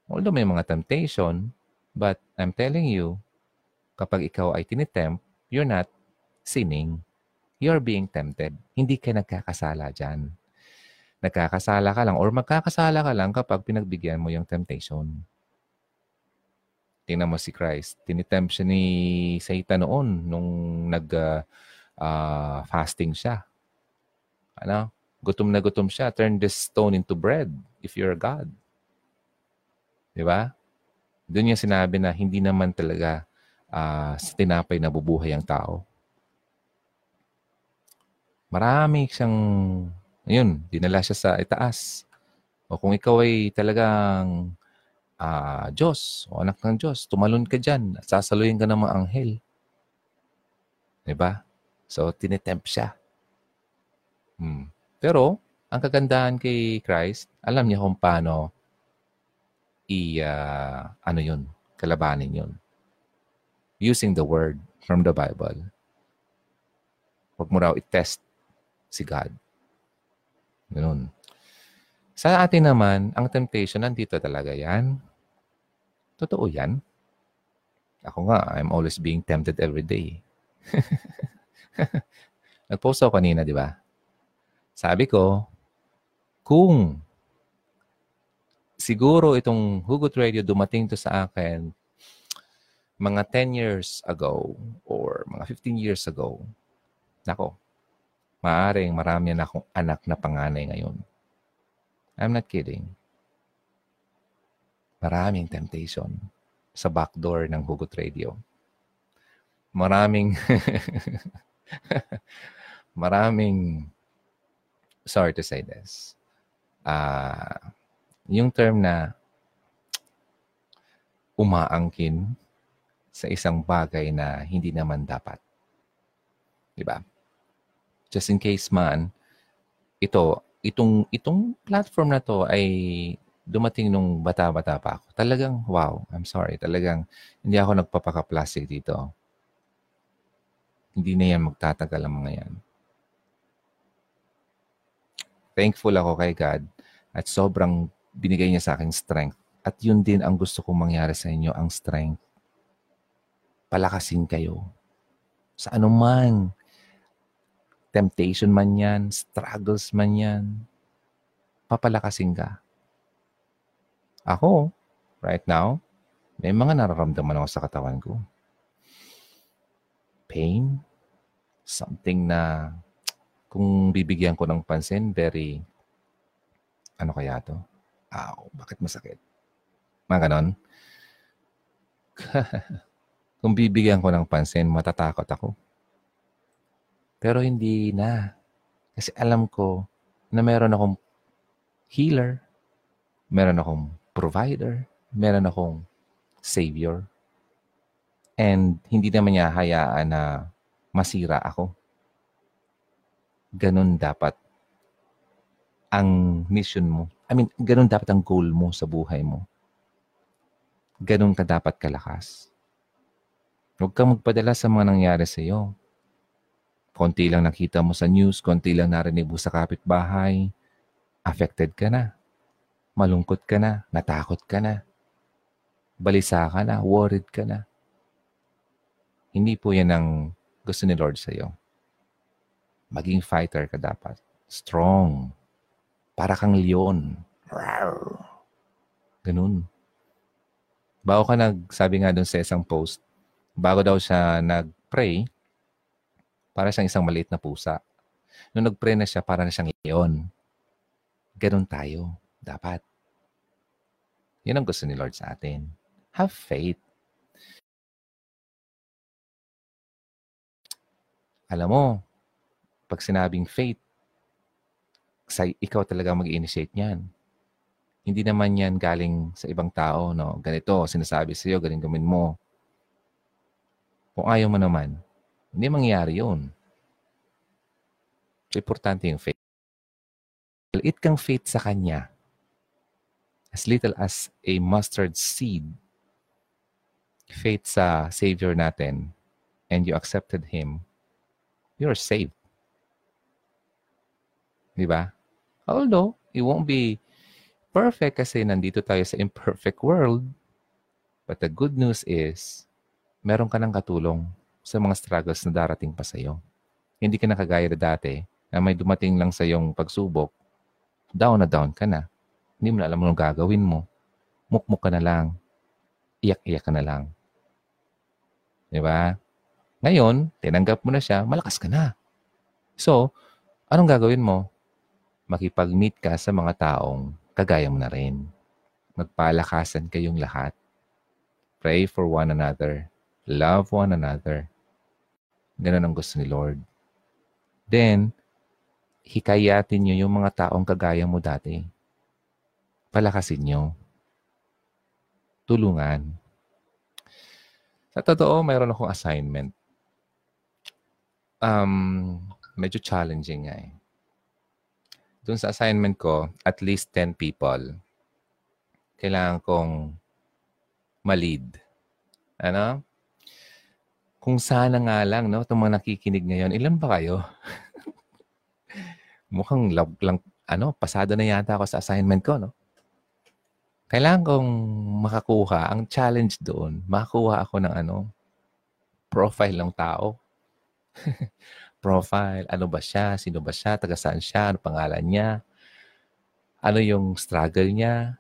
Although may mga temptation, but I'm telling you, kapag ikaw ay tinitempt, you're not sinning. You're being tempted. Hindi ka nagkakasala dyan nagkakasala ka lang or magkakasala ka lang kapag pinagbigyan mo yung temptation. Tingnan mo si Christ. Tinitempt siya ni Satan noon nung nag uh, uh, fasting siya. Ano? Gutom na gutom siya. Turn this stone into bread if you're a God. Di ba? Doon niya sinabi na hindi naman talaga uh, sa tinapay na bubuhay ang tao. Marami siyang Ayun, dinala siya sa itaas. O kung ikaw ay talagang uh, Diyos o anak ng Diyos, tumalon ka dyan at sasaluyin ka ng mga anghel. Diba? So, tinitempt siya. Hmm. Pero, ang kagandahan kay Christ, alam niya kung paano i, uh, ano yun, kalabanin yun. Using the word from the Bible. Huwag mo raw i-test si God. Ganun. Sa atin naman, ang temptation nandito talaga yan. Totoo yan. Ako nga, I'm always being tempted every day. Nag-post ako kanina, di ba? Sabi ko, kung siguro itong Hugot Radio dumating to sa akin mga 10 years ago or mga 15 years ago, nako, Maaring marami na akong anak na panganay ngayon. I'm not kidding. Maraming temptation sa backdoor ng Hugot Radio. Maraming maraming sorry to say this. Uh, yung term na umaangkin sa isang bagay na hindi naman dapat. Di ba? just in case man, ito, itong, itong platform na to ay dumating nung bata-bata pa ako. Talagang, wow, I'm sorry. Talagang, hindi ako nagpapaka-plastic dito. Hindi na yan magtatagal ang mga yan. Thankful ako kay God at sobrang binigay niya sa akin strength. At yun din ang gusto kong mangyari sa inyo, ang strength. Palakasin kayo. Sa anuman temptation man yan, struggles man yan, papalakasin ka. Ako, right now, may mga nararamdaman ako sa katawan ko. Pain, something na kung bibigyan ko ng pansin, very, ano kaya to? Aw, bakit masakit? Mga ganon. kung bibigyan ko ng pansin, matatakot ako. Pero hindi na. Kasi alam ko na meron akong healer, meron akong provider, meron akong savior. And hindi naman niya hayaan na masira ako. Ganun dapat ang mission mo. I mean, ganun dapat ang goal mo sa buhay mo. Ganun ka dapat kalakas. Huwag kang magpadala sa mga nangyari sa iyo konti lang nakita mo sa news, konti lang narinig mo sa kapitbahay, affected ka na. Malungkot ka na. Natakot ka na. Balisa ka na. Worried ka na. Hindi po yan ang gusto ni Lord sa iyo. Maging fighter ka dapat. Strong. Para kang leon. Ganun. Bago ka nag, sabi nga doon sa isang post, bago daw siya nag-pray, para siyang isang maliit na pusa. Nung nag-pray na siya, para na siyang leon. Ganun tayo. Dapat. Yan ang gusto ni Lord sa atin. Have faith. Alam mo, pag sinabing faith, sa ikaw talaga mag-initiate niyan. Hindi naman yan galing sa ibang tao, no? Ganito, sinasabi sa iyo, galing gawin mo. Kung ayaw mo naman, hindi mangyayari yun. So, importante yung faith. Maliit kang faith sa Kanya. As little as a mustard seed. Faith sa Savior natin. And you accepted Him. You're saved. Di ba? Although, it won't be perfect kasi nandito tayo sa imperfect world. But the good news is, meron ka ng katulong sa mga struggles na darating pa sa iyo. Hindi ka na kagaya na dati na may dumating lang sa iyong pagsubok, down na down ka na. Hindi mo na alam anong gagawin mo. Mukmuk ka na lang. Iyak-iyak ka na lang. Di ba? Ngayon, tinanggap mo na siya, malakas ka na. So, anong gagawin mo? Makipag-meet ka sa mga taong kagaya mo na rin. Magpalakasan kayong lahat. Pray for one another. Love one another. Ganun ang gusto ni Lord. Then, hikayatin nyo yung mga taong kagaya mo dati. Palakasin nyo. Tulungan. Sa totoo, mayroon akong assignment. Um, medyo challenging nga eh. Doon sa assignment ko, at least 10 people. Kailangan kong malid. Ano? Kung sana nga lang, no? Itong mga nakikinig ngayon, ilan ba kayo? mukhang lab lang, ano, pasado na yata ako sa assignment ko, no? Kailangan kong makakuha, ang challenge doon, makakuha ako ng ano, profile ng tao. Profile, ano ba siya, sino ba siya, taga saan siya, ano pangalan niya, ano yung struggle niya,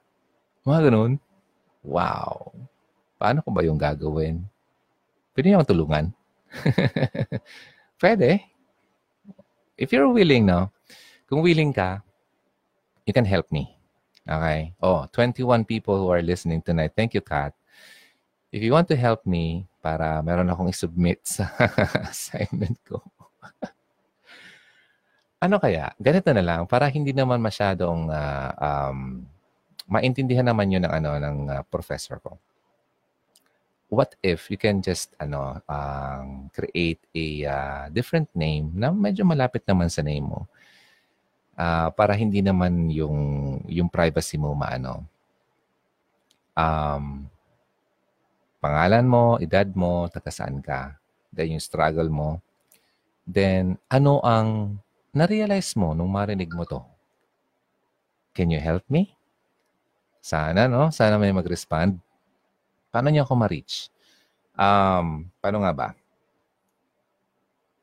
mga ganun. Wow! Paano ko ba yung gagawin? Pwede niyo tulungan? Pwede. If you're willing, no? Kung willing ka, you can help me. Okay? Oh, 21 people who are listening tonight. Thank you, Kat. If you want to help me para meron akong i-submit sa assignment ko. ano kaya? Ganito na lang para hindi naman masyadong uh, um, maintindihan naman yun ng ano ng uh, professor ko. What if you can just ano um, create a uh, different name na medyo malapit naman sa name mo uh, para hindi naman yung yung privacy mo maano. Um, pangalan mo, edad mo, taga saan ka, then yung struggle mo, then ano ang na-realize mo nung marinig mo to? Can you help me? Sana, no? Sana may mag-respond. Paano niyo ako ma-reach? Um, paano nga ba?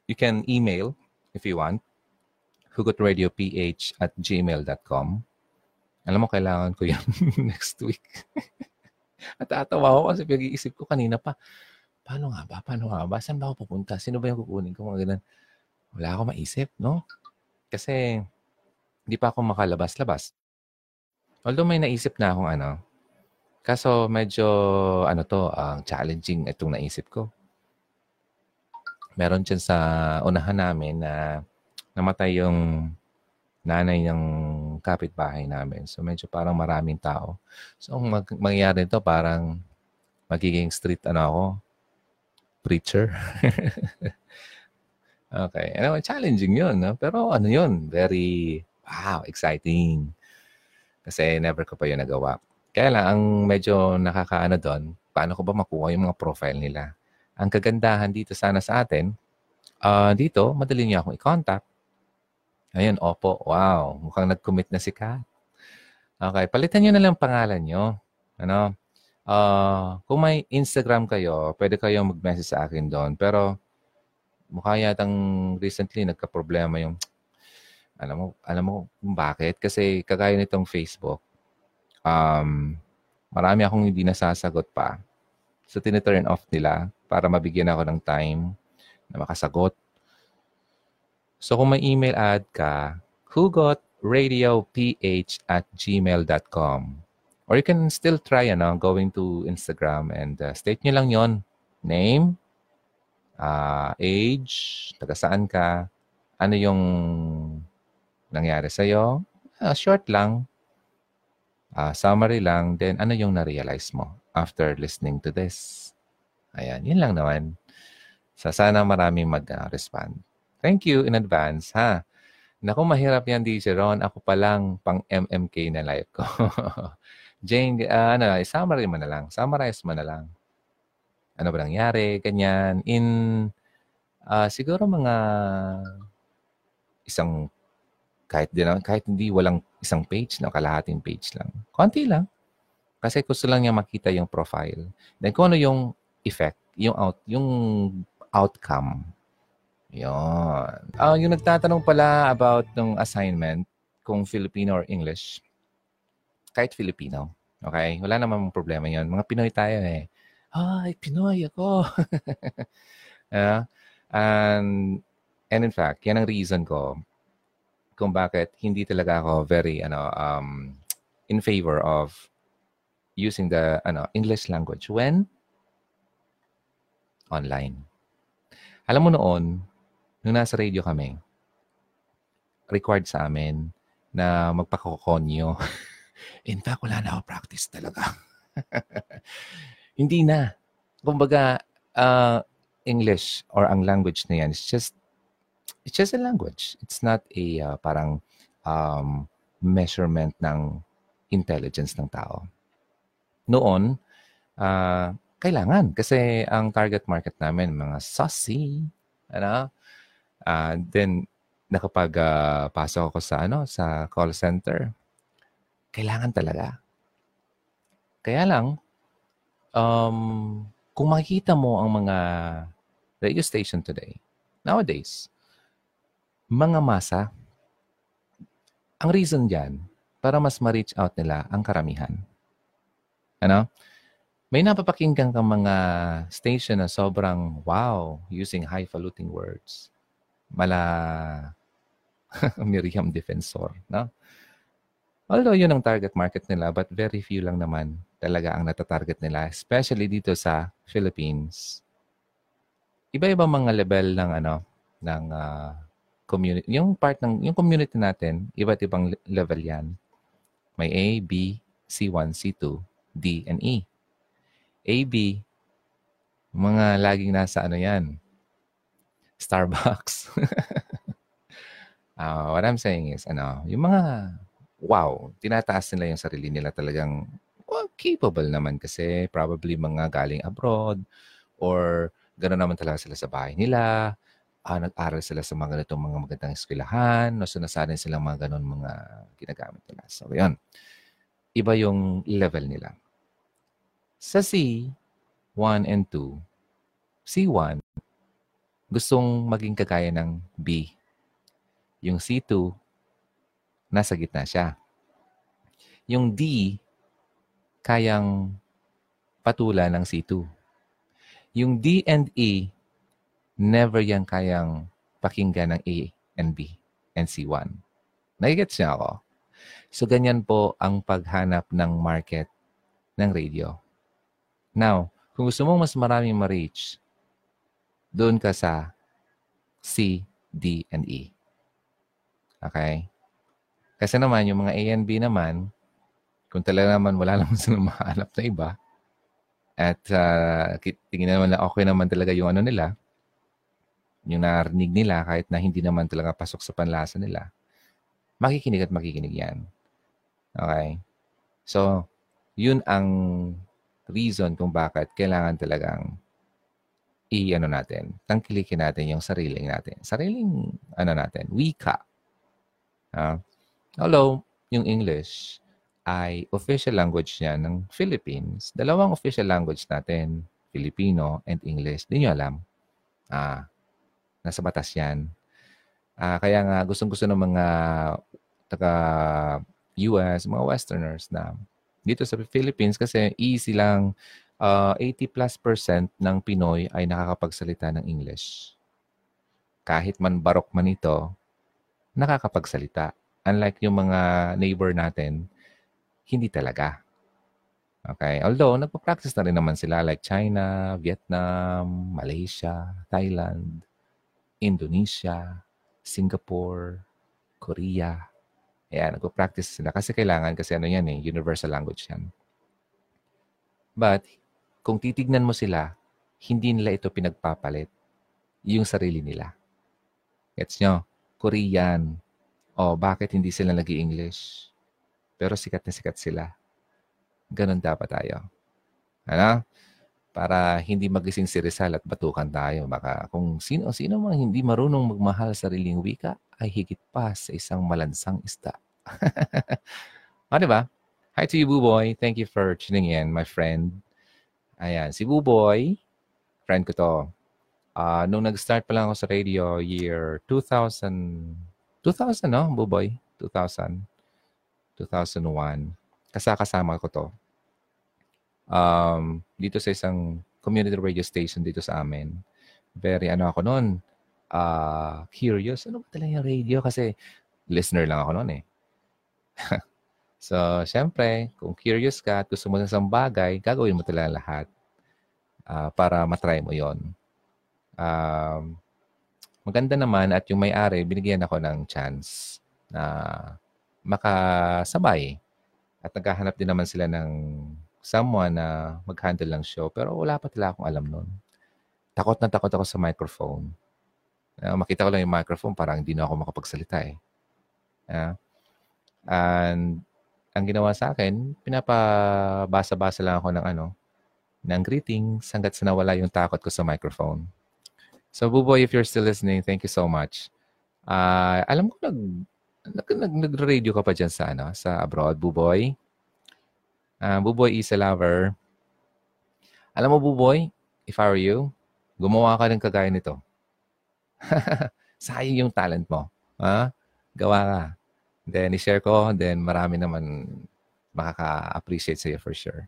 You can email if you want hugotradioph at gmail.com. Alam mo, kailangan ko yan next week. At atawa ako kasi pag-iisip ko kanina pa, paano nga ba? Paano nga ba? Saan ba ako pupunta? Sino ba yung kukunin ko? Mga ganun. Wala ako maisip, no? Kasi hindi pa ako makalabas-labas. Although may naisip na akong ano, kaso medyo ano to, ang uh, challenging itong naisip ko. Meron dyan sa unahan namin na namatay yung nanay ng kapitbahay namin. So medyo parang maraming tao. So ang mag- mangyayari ito parang magiging street ano ako, preacher. okay. Ano, challenging yun. No? Pero ano yun, very, wow, exciting. Kasi never ko pa yun nagawa. Kaya lang, ang medyo nakakaano doon, paano ko ba makuha yung mga profile nila? Ang kagandahan dito sana sa atin, uh, dito, madali niyo akong i-contact Ayun, opo. Wow, mukhang nag-commit na si Kat. Okay, palitan nyo na lang pangalan nyo. Ano? Uh, kung may Instagram kayo, pwede kayong mag-message sa akin doon. Pero mukha yatang recently nagka-problema yung alam mo, alam mo kung bakit? Kasi kagaya nitong Facebook, um, marami akong hindi nasasagot pa. So, tiniturn off nila para mabigyan ako ng time na makasagot. So, kung may email ad ka, hugotRadioPH at gmail.com. Or you can still try ano, going to Instagram and uh, state nyo lang yon Name, uh, age, taga saan ka, ano yung nangyari sa'yo. Uh, short lang. Uh, summary lang. Then, ano yung na-realize mo after listening to this? Ayan, yun lang naman. So, sana maraming mag-respond. Thank you in advance, ha? Naku, mahirap yan, DJ Ron. Ako pa lang pang MMK na live ko. Jane, uh, ano, summary mo na lang. Summarize mo na lang. Ano ba nangyari? Ganyan. In, uh, siguro mga isang kahit, din, kahit hindi walang isang page, no, kalahating page lang. Konti lang. Kasi gusto lang niya makita yung profile. Then kung ano yung effect, yung out, yung outcome. Yun. Uh, yung nagtatanong pala about ng assignment, kung Filipino or English, kahit Filipino. Okay? Wala namang problema yon Mga Pinoy tayo eh. Ay, Pinoy ako. uh, and, and in fact, yan ang reason ko kung bakit hindi talaga ako very ano um in favor of using the ano English language when online. Alam mo noon, nung nasa radio kami, required sa amin na magpakokonyo. In fact, wala na ako practice talaga. Hindi na. Kumbaga, uh, English or ang language na yan is just it's just a language. It's not a uh, parang um, measurement ng intelligence ng tao. Noon, uh, kailangan kasi ang target market namin mga saucy, ano? Uh, then nakapag uh, pasok ako sa ano sa call center, kailangan talaga. Kaya lang um, kung makikita mo ang mga radio station today, nowadays, mga masa, ang reason dyan, para mas ma-reach out nila ang karamihan. Ano? May napapakinggan kang mga station na sobrang wow, using highfalutin words. Mala Miriam Defensor, no? Although yun ang target market nila, but very few lang naman talaga ang natatarget nila, especially dito sa Philippines. Iba-iba mga level ng ano, ng uh, community, yung part ng, yung community natin, iba't ibang level yan. May A, B, C1, C2, D, and E. A, B, mga laging nasa ano yan, Starbucks. uh, what I'm saying is, ano, yung mga, wow, tinataas nila yung sarili nila talagang, well, capable naman kasi probably mga galing abroad or gano'n naman talaga sila sa bahay nila uh, nag-aral sila sa mga ganitong mga magandang eskwelahan, no, so nasanay silang mga ganun mga ginagamit nila. So, yun. Iba yung level nila. Sa C, 1 and 2, C1, gustong maging kagaya ng B. Yung C2, nasa gitna siya. Yung D, kayang patula ng C2. Yung D and E, never yan kayang pakinggan ng A and B and C1. Nagigets niya ako? So, ganyan po ang paghanap ng market ng radio. Now, kung gusto mong mas maraming ma-reach, doon ka sa C, D, and E. Okay? Kasi naman, yung mga A and B naman, kung talaga naman wala naman silang mahanap na iba, at uh, tingin naman na okay naman talaga yung ano nila, yung narinig nila kahit na hindi naman talaga pasok sa panlasa nila, makikinig at makikinig yan. Okay? So, yun ang reason kung bakit kailangan talagang i-ano natin, tangkilikin natin yung sariling natin. Sariling, ano natin, wika. Uh, although, yung English ay official language niya ng Philippines. Dalawang official language natin, Filipino and English. Hindi nyo alam. Ah, nasa batas yan. Ah, kaya nga, gustong-gusto ng mga taga US, mga Westerners na dito sa Philippines kasi easy lang uh, ah, 80 plus percent ng Pinoy ay nakakapagsalita ng English. Kahit man barok man ito, nakakapagsalita. Unlike yung mga neighbor natin, hindi talaga. Okay? Although, nagpa-practice na rin naman sila like China, Vietnam, Malaysia, Thailand, Indonesia, Singapore, Korea. Ayan, nagpa-practice sila kasi kailangan kasi ano yan eh, universal language yan. But, kung titignan mo sila, hindi nila ito pinagpapalit yung sarili nila. Gets nyo? Korean. O, oh, bakit hindi sila nag english Pero sikat na sikat sila. Ganon dapat tayo. Ano? Para hindi magising si Rizal at batukan tayo. Baka kung sino-sino mang hindi marunong magmahal sa sariling wika, ay higit pa sa isang malansang isda. o, di ba? Hi to you, Buboy. Thank you for tuning in, my friend. Ayan, si Buboy, friend ko to. Uh, nung nag-start pa lang ako sa radio, year 2000, 2000, no, Buboy? 2000. 2001. Kasakasama ko to. Um, dito sa isang community radio station dito sa amin. Very ano ako noon, uh, curious. Ano ba talaga yung radio? Kasi listener lang ako noon eh. so, syempre, kung curious ka at gusto mo ng isang bagay, gagawin mo talaga lahat uh, para matry mo yon. Um, maganda naman at yung may-ari, binigyan ako ng chance na makasabay. At naghahanap din naman sila ng someone na mag-handle ng show. Pero wala pa talaga akong alam nun. Takot na takot ako sa microphone. Uh, makita ko lang yung microphone, parang hindi na ako makapagsalita eh. Uh, and ang ginawa sa akin, pinapabasa-basa lang ako ng ano, ng greetings hanggat sa nawala yung takot ko sa microphone. So, Buboy, if you're still listening, thank you so much. Uh, alam ko nag nag, nag, nag-radio ka pa dyan sa, ano, sa abroad, Buboy. Uh, Buboy is a lover. Alam mo, Buboy, if I were you, gumawa ka ng kagaya nito. Sayang yung talent mo. Ha? Gawa ka. Then, i-share ko. Then, marami naman makaka-appreciate sa'yo for sure.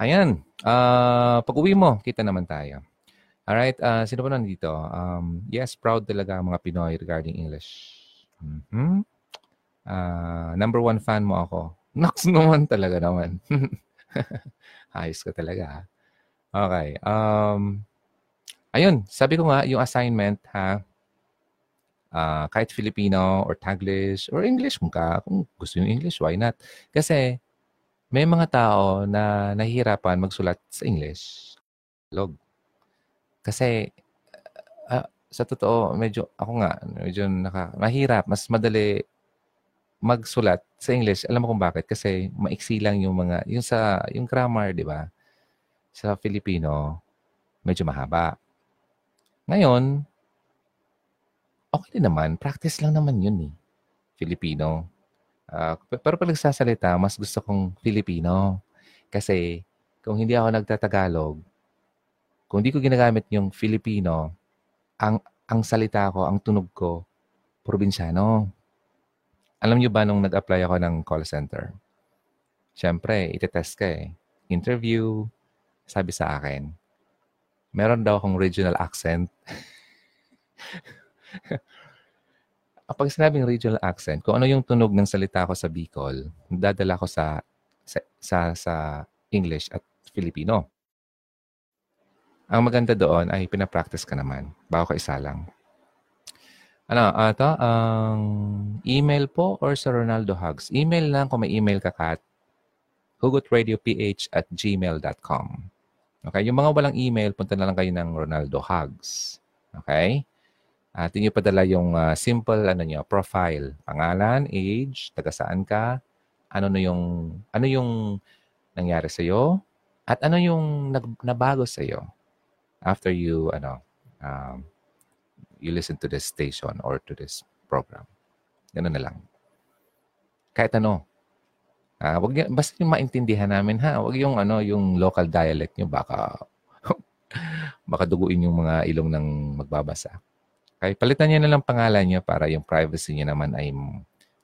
Ayan. Uh, pag uwi mo, kita naman tayo. Alright. Uh, sino pa nandito? Um, yes, proud talaga mga Pinoy regarding English. Mm-hmm. Uh, number one fan mo ako. Nox naman talaga naman. Ayos ka talaga. Okay. Um, ayun, sabi ko nga, yung assignment, ha, uh, kahit Filipino or Taglish or English kung ka, kung gusto yung English, why not? Kasi may mga tao na nahihirapan magsulat sa English. Log. Kasi uh, sa totoo, medyo, ako nga, medyo naka, mahirap, mas madali magsulat sa English. Alam mo kung bakit? Kasi maiksi lang yung mga, yung sa, yung grammar, di ba? Sa Filipino, medyo mahaba. Ngayon, okay din naman. Practice lang naman yun eh. Filipino. Uh, pero pag nagsasalita, mas gusto kong Filipino. Kasi kung hindi ako nagtatagalog, kung hindi ko ginagamit yung Filipino, ang ang salita ko, ang tunog ko, probinsyano. Alam niyo ba nung nag-apply ako ng call center? Siyempre, itetest ka eh. Interview, sabi sa akin, meron daw akong regional accent. Pag sinabing regional accent, kung ano yung tunog ng salita ko sa Bicol, dadala ko sa sa sa, sa English at Filipino. Ang maganda doon ay pinapractice ka naman bago ka isa lang. Ano, ata, ang email po or sa Ronaldo Hugs? Email lang kung may email ka, Kat. hugotradioph at gmail.com. Okay? Yung mga walang email, punta na lang kayo ng Ronaldo Hugs. Okay? At inyo padala yung uh, simple ano niyo, profile, pangalan, age, taga saan ka, ano na yung ano yung nangyari sa iyo, at ano yung nag, nabago sa iyo after you ano um, you listen to this station or to this program. Ganun na lang. Kahit ano. Ah, wag niya, basta yung maintindihan namin ha. Wag yung ano, yung local dialect niyo baka baka duguin yung mga ilong ng magbabasa. Kaya palitan niyo na lang pangalan niyo para yung privacy niyo naman ay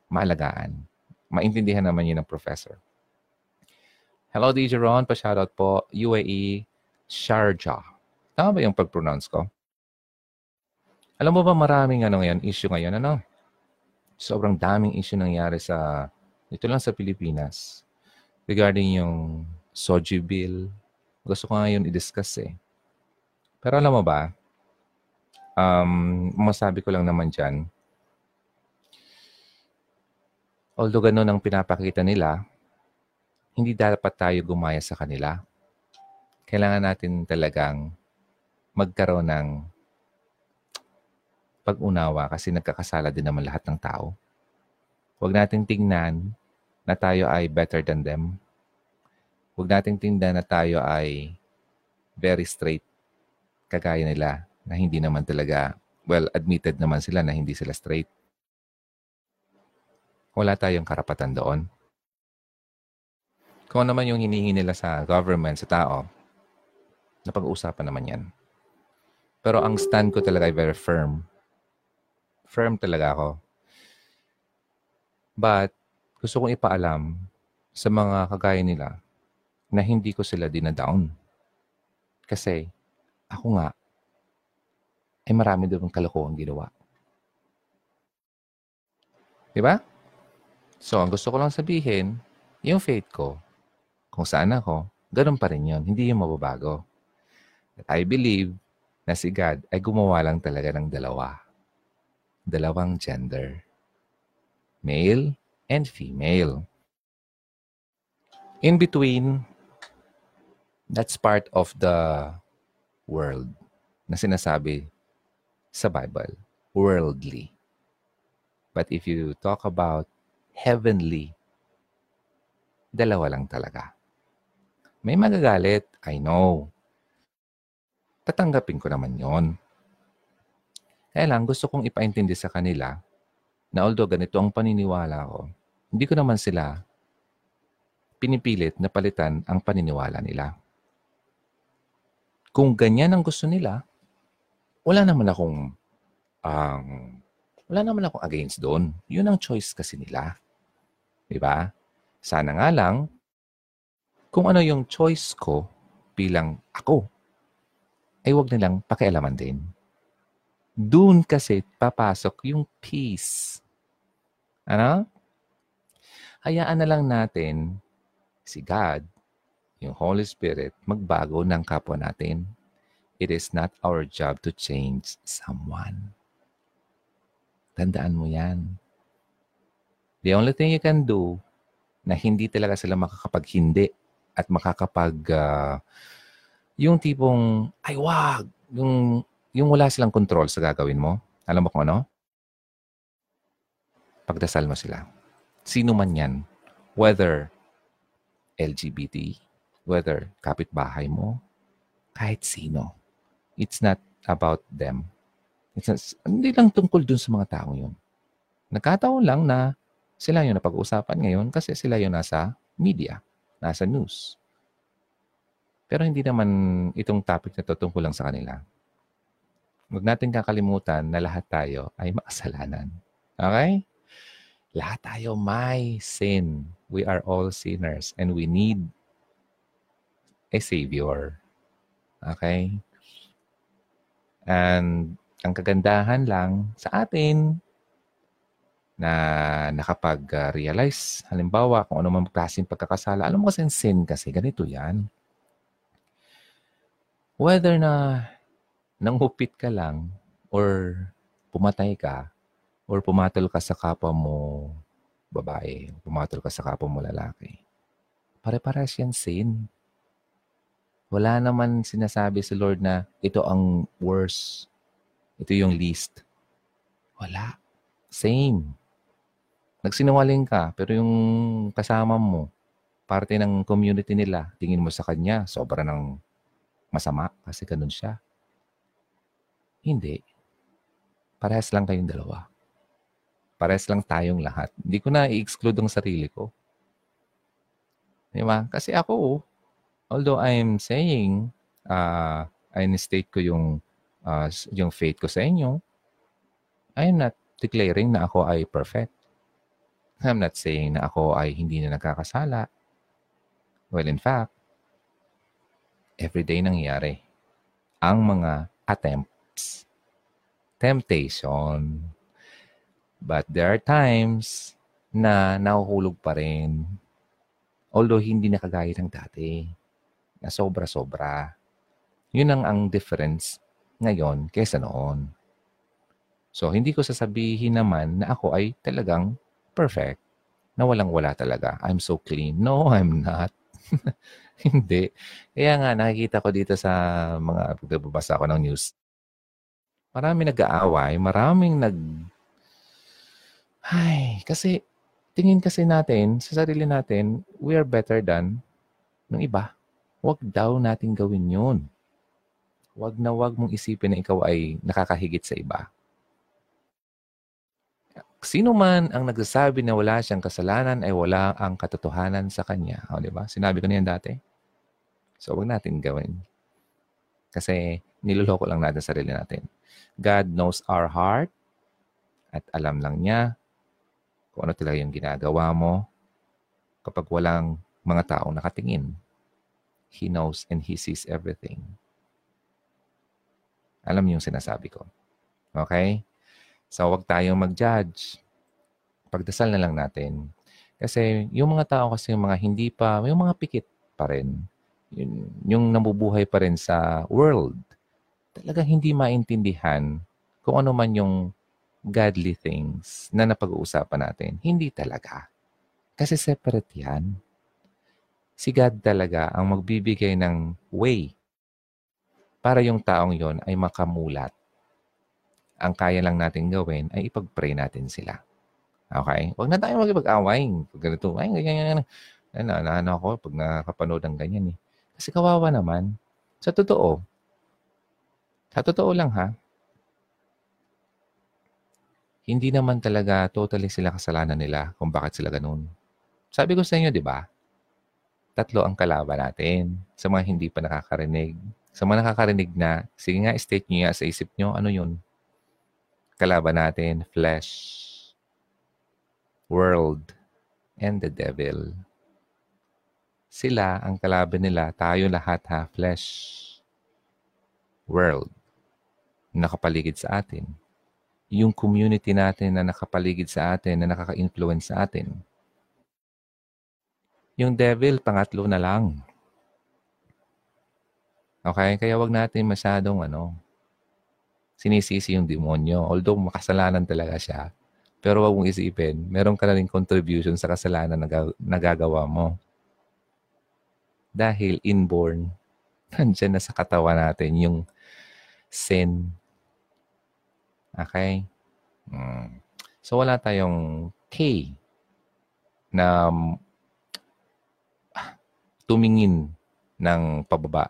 maalagaan. Maintindihan naman niyo ng professor. Hello, DJ Ron. Pa-shoutout po. UAE, Sharjah. Tama ba yung pag-pronounce ko? Alam mo ba maraming ano ngayon, issue ngayon, ano? Sobrang daming issue nangyari sa, dito lang sa Pilipinas regarding yung Soji bill. Gusto ko ngayon i-discuss eh. Pero alam mo ba, um, masabi ko lang naman dyan, although ganun ang pinapakita nila, hindi dapat tayo gumaya sa kanila. Kailangan natin talagang magkaroon ng pag-unawa kasi nagkakasala din naman lahat ng tao. Huwag nating tingnan na tayo ay better than them. Huwag nating tingnan na tayo ay very straight kagaya nila na hindi naman talaga, well, admitted naman sila na hindi sila straight. Wala tayong karapatan doon. Kung ano naman yung hinihingi nila sa government, sa tao, napag-uusapan naman yan. Pero ang stand ko talaga ay very firm. Firm talaga ako. But, gusto kong ipaalam sa mga kagaya nila na hindi ko sila dinadown. Kasi, ako nga, ay marami doon kalokohan ginawa. Diba? So, ang gusto ko lang sabihin, yung faith ko, kung saan ako, ganun pa rin yun. Hindi yung mababago. I believe na si God ay gumawa lang talaga ng dalawa. Dalawang gender. Male and female. In between, that's part of the world na sinasabi sa Bible. Worldly. But if you talk about heavenly, dalawa lang talaga. May magagalit, I know. Tatanggapin ko naman yon. Kaya lang, gusto kong ipaintindi sa kanila na although ganito ang paniniwala ko, hindi ko naman sila pinipilit na palitan ang paniniwala nila. Kung ganyan ang gusto nila, wala naman akong um, wala naman akong against doon. Yun ang choice kasi nila. 'Di ba? Sana nga lang kung ano yung choice ko bilang ako, ay wag nilang pakialaman din. Doon kasi papasok yung peace. Ano? Hayaan na lang natin si God, yung Holy Spirit, magbago ng kapwa natin. It is not our job to change someone. Tandaan mo yan. The only thing you can do na hindi talaga sila makakapag-hindi at makakapag uh, yung tipong ay wag yung yung wala silang control sa gagawin mo. Alam mo kung ano? Pagdasal mo sila. Sino man 'yan, whether LGBT, whether kapitbahay mo, kahit sino. It's not about them. It's not, hindi lang tungkol dun sa mga tao yun. Nagkataon lang na sila yung napag-uusapan ngayon kasi sila yung nasa media nasa news. Pero hindi naman itong topic na to tungkol lang sa kanila. Huwag natin kakalimutan na lahat tayo ay makasalanan. Okay? Lahat tayo may sin. We are all sinners and we need a Savior. Okay? And ang kagandahan lang sa atin, na nakapag-realize. Halimbawa, kung ano man klaseng pagkakasala. Alam mo kasi sin kasi, ganito yan. Whether na nanghupit ka lang or pumatay ka or pumatol ka sa kapwa mo babae, pumatol ka sa kapwa mo lalaki. Pare-pares yan sin. Wala naman sinasabi si Lord na ito ang worst. Ito yung least. Wala. Same. Nagsinungaling ka, pero yung kasama mo, parte ng community nila, tingin mo sa kanya, sobra ng masama kasi ganun siya. Hindi. Parehas lang kayong dalawa. Pares lang tayong lahat. Hindi ko na i-exclude ang sarili ko. Di ba? Kasi ako, although I'm saying, uh, in-state ko yung, uh, yung faith ko sa inyo, I'm not declaring na ako ay perfect. I'm not saying na ako ay hindi na nagkakasala. Well, in fact, everyday nangyayari ang mga attempts. Temptation. But there are times na nahuhulog pa rin. Although hindi na kagaya ng dati. Na sobra-sobra. Yun ang ang difference ngayon kaysa noon. So, hindi ko sasabihin naman na ako ay talagang perfect. Na walang-wala talaga. I'm so clean. No, I'm not. Hindi. Kaya nga, nakikita ko dito sa mga pagbabasa ko ng news, marami nag-aaway, maraming nag... Ay, kasi tingin kasi natin, sa sarili natin, we are better than ng iba. Huwag daw natin gawin yun. Huwag na huwag mong isipin na ikaw ay nakakahigit sa iba. Sino man ang nagsasabi na wala siyang kasalanan ay wala ang katotohanan sa kanya. O, di ba? Sinabi ko na yan dati. So, wag natin gawin. Kasi niloloko lang natin sarili natin. God knows our heart at alam lang niya kung ano talaga yung ginagawa mo kapag walang mga taong nakatingin. He knows and He sees everything. Alam niyo yung sinasabi ko. Okay? So, wag tayong mag-judge. Pagdasal na lang natin. Kasi yung mga tao kasi yung mga hindi pa, yung mga pikit pa rin yun, yung nabubuhay pa rin sa world, talagang hindi maintindihan kung ano man yung godly things na napag-uusapan natin. Hindi talaga. Kasi separate yan. Si God talaga ang magbibigay ng way para yung taong yon ay makamulat. Ang kaya lang natin gawin ay ipag-pray natin sila. Okay? Huwag na tayo mag-away. Pag ganito, ay, ganyan, ganyan. Ano, ano ako pag nakapanood ng ganyan eh. Kasi kawawa naman. Sa totoo. Sa totoo lang ha. Hindi naman talaga totally sila kasalanan nila kung bakit sila ganun. Sabi ko sa inyo, di ba? Tatlo ang kalaban natin. Sa mga hindi pa nakakarinig. Sa mga nakakarinig na, sige nga, state nyo nga sa isip nyo, ano yun? Kalaban natin, flesh, world, and the devil. Sila ang kalaban nila, tayo lahat ha, flesh, world, nakapaligid sa atin. Yung community natin na nakapaligid sa atin, na nakaka-influence sa atin. Yung devil, pangatlo na lang. Okay? Kaya wag natin masyadong ano, sinisisi yung demonyo. Although makasalanan talaga siya. Pero wag mong isipin, meron ka na rin contribution sa kasalanan na nagagawa mo dahil inborn, nandyan na sa katawan natin yung sin. Okay? Mm. So, wala tayong K na tumingin ng pababa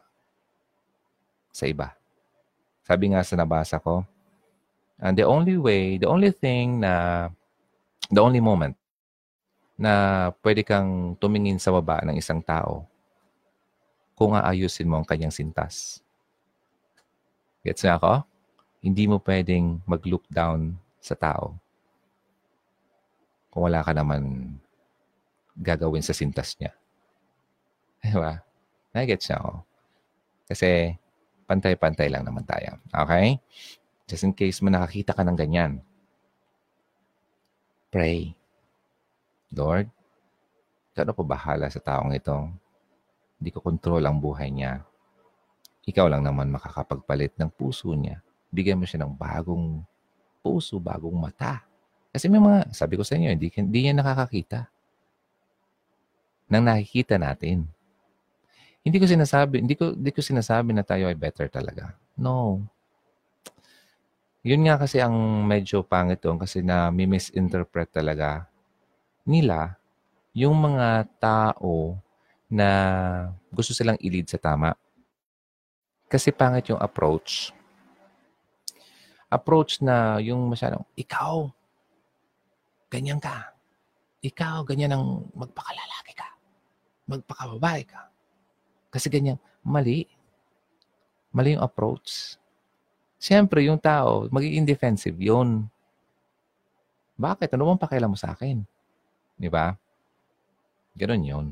sa iba. Sabi nga sa nabasa ko, and the only way, the only thing na, the only moment na pwede kang tumingin sa baba ng isang tao kung aayusin mo ang kanyang sintas. Gets na ako? Hindi mo pwedeng mag-look down sa tao kung wala ka naman gagawin sa sintas niya. Diba? Nagets niya ako. Kasi pantay-pantay lang naman tayo. Okay? Just in case mo nakakita ka ng ganyan. Pray. Lord, ikaw po bahala sa taong ito hindi ko kontrol ang buhay niya. Ikaw lang naman makakapagpalit ng puso niya. Bigyan mo siya ng bagong puso, bagong mata. Kasi may mga, sabi ko sa inyo, hindi, hindi niya nakakakita. Nang nakikita natin. Hindi ko sinasabi, hindi ko, hindi ko sinasabi na tayo ay better talaga. No. Yun nga kasi ang medyo pangit doon kasi na misinterpret talaga nila yung mga tao na gusto silang i-lead sa tama. Kasi pangit yung approach. Approach na yung masyadong, ikaw, ganyan ka. Ikaw, ganyan ang magpakalalaki ka. Magpakababae ka. Kasi ganyan, mali. Mali yung approach. Siyempre, yung tao, magiging defensive yun. Bakit? Ano bang pakialam mo sa akin? Di ba? Ganon yun.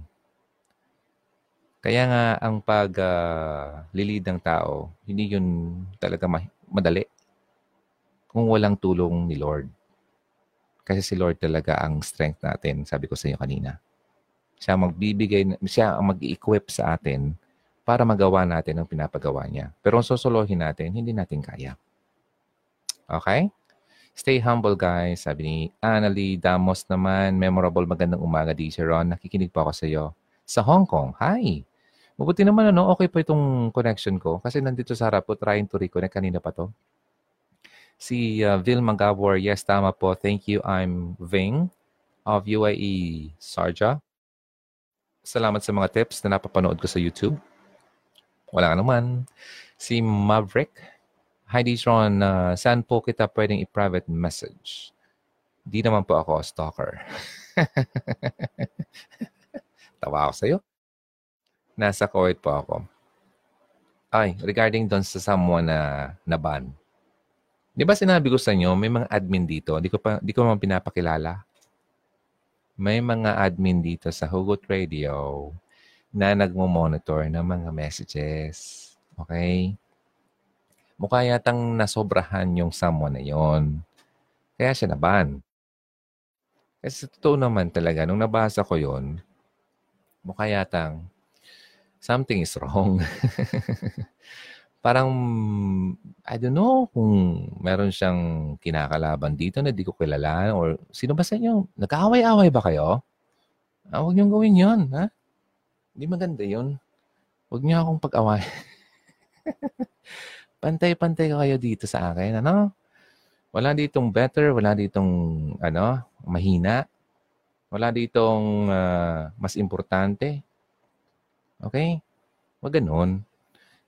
Kaya nga, ang pag-lilid uh, ng tao, hindi yun talaga ma- madali kung walang tulong ni Lord. Kasi si Lord talaga ang strength natin, sabi ko sa inyo kanina. Siya magbibigay, siya ang mag-equip sa atin para magawa natin ang pinapagawa niya. Pero kung susuluhin natin, hindi natin kaya. Okay? Stay humble, guys. Sabi ni Annalie Damos naman, memorable magandang umaga, DJ Ron. Nakikinig po ako sa iyo. Sa Hong Kong. Hi! Mabuti naman, ano, okay pa itong connection ko. Kasi nandito sa harap ko, trying to reconnect. Kanina pa to. Si uh, Vil Magabor, yes, tama po. Thank you. I'm Ving of UAE Sarja. Salamat sa mga tips na napapanood ko sa YouTube. Wala ka naman. Si Maverick. Hi, Dizron. Uh, saan po kita pwedeng i-private message? Di naman po ako stalker. Tawa ako sa'yo. Nasa Kuwait po ako. Ay, regarding doon sa someone na naban. Di ba sinabi ko sa inyo, may mga admin dito. Di ko, pa, di ko naman pinapakilala. May mga admin dito sa Hugot Radio na nagmo-monitor ng mga messages. Okay? Mukha yatang nasobrahan yung someone na yon. Kaya siya naban. Kasi totoo naman talaga, nung nabasa ko yon, mukha yatang something is wrong. parang, I don't know kung meron siyang kinakalaban dito na di ko kilala or sino ba sa inyo? Nagkaaway-away ba kayo? Ah, huwag niyong gawin yon ha? Hindi maganda yun. Huwag niyo akong pag-away. Pantay-pantay kayo dito sa akin, ano? Wala ditong better, wala ditong, ano, mahina. Wala ditong uh, mas importante. Okay? Huwag ganun.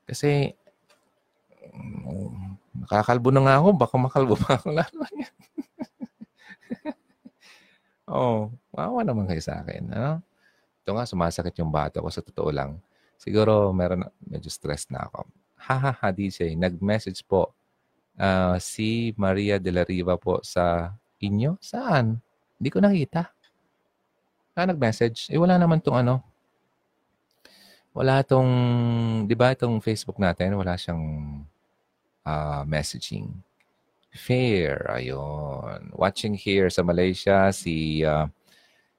Kasi Nakakalbo na nga ako. Baka makalbo pa ako lalo. oh, wawa naman kayo sa akin. Ano? Ito nga, sumasakit yung bato ko sa totoo lang. Siguro, meron, medyo stress na ako. Ha ha ha, DJ. Nag-message po uh, si Maria de la Riva po sa inyo. Saan? Hindi ko nakita. Ah, nag-message. Eh, wala naman tong ano. Wala tong, di ba itong Facebook natin, wala siyang uh, messaging. Fair, ayun. Watching here sa Malaysia, si, uh,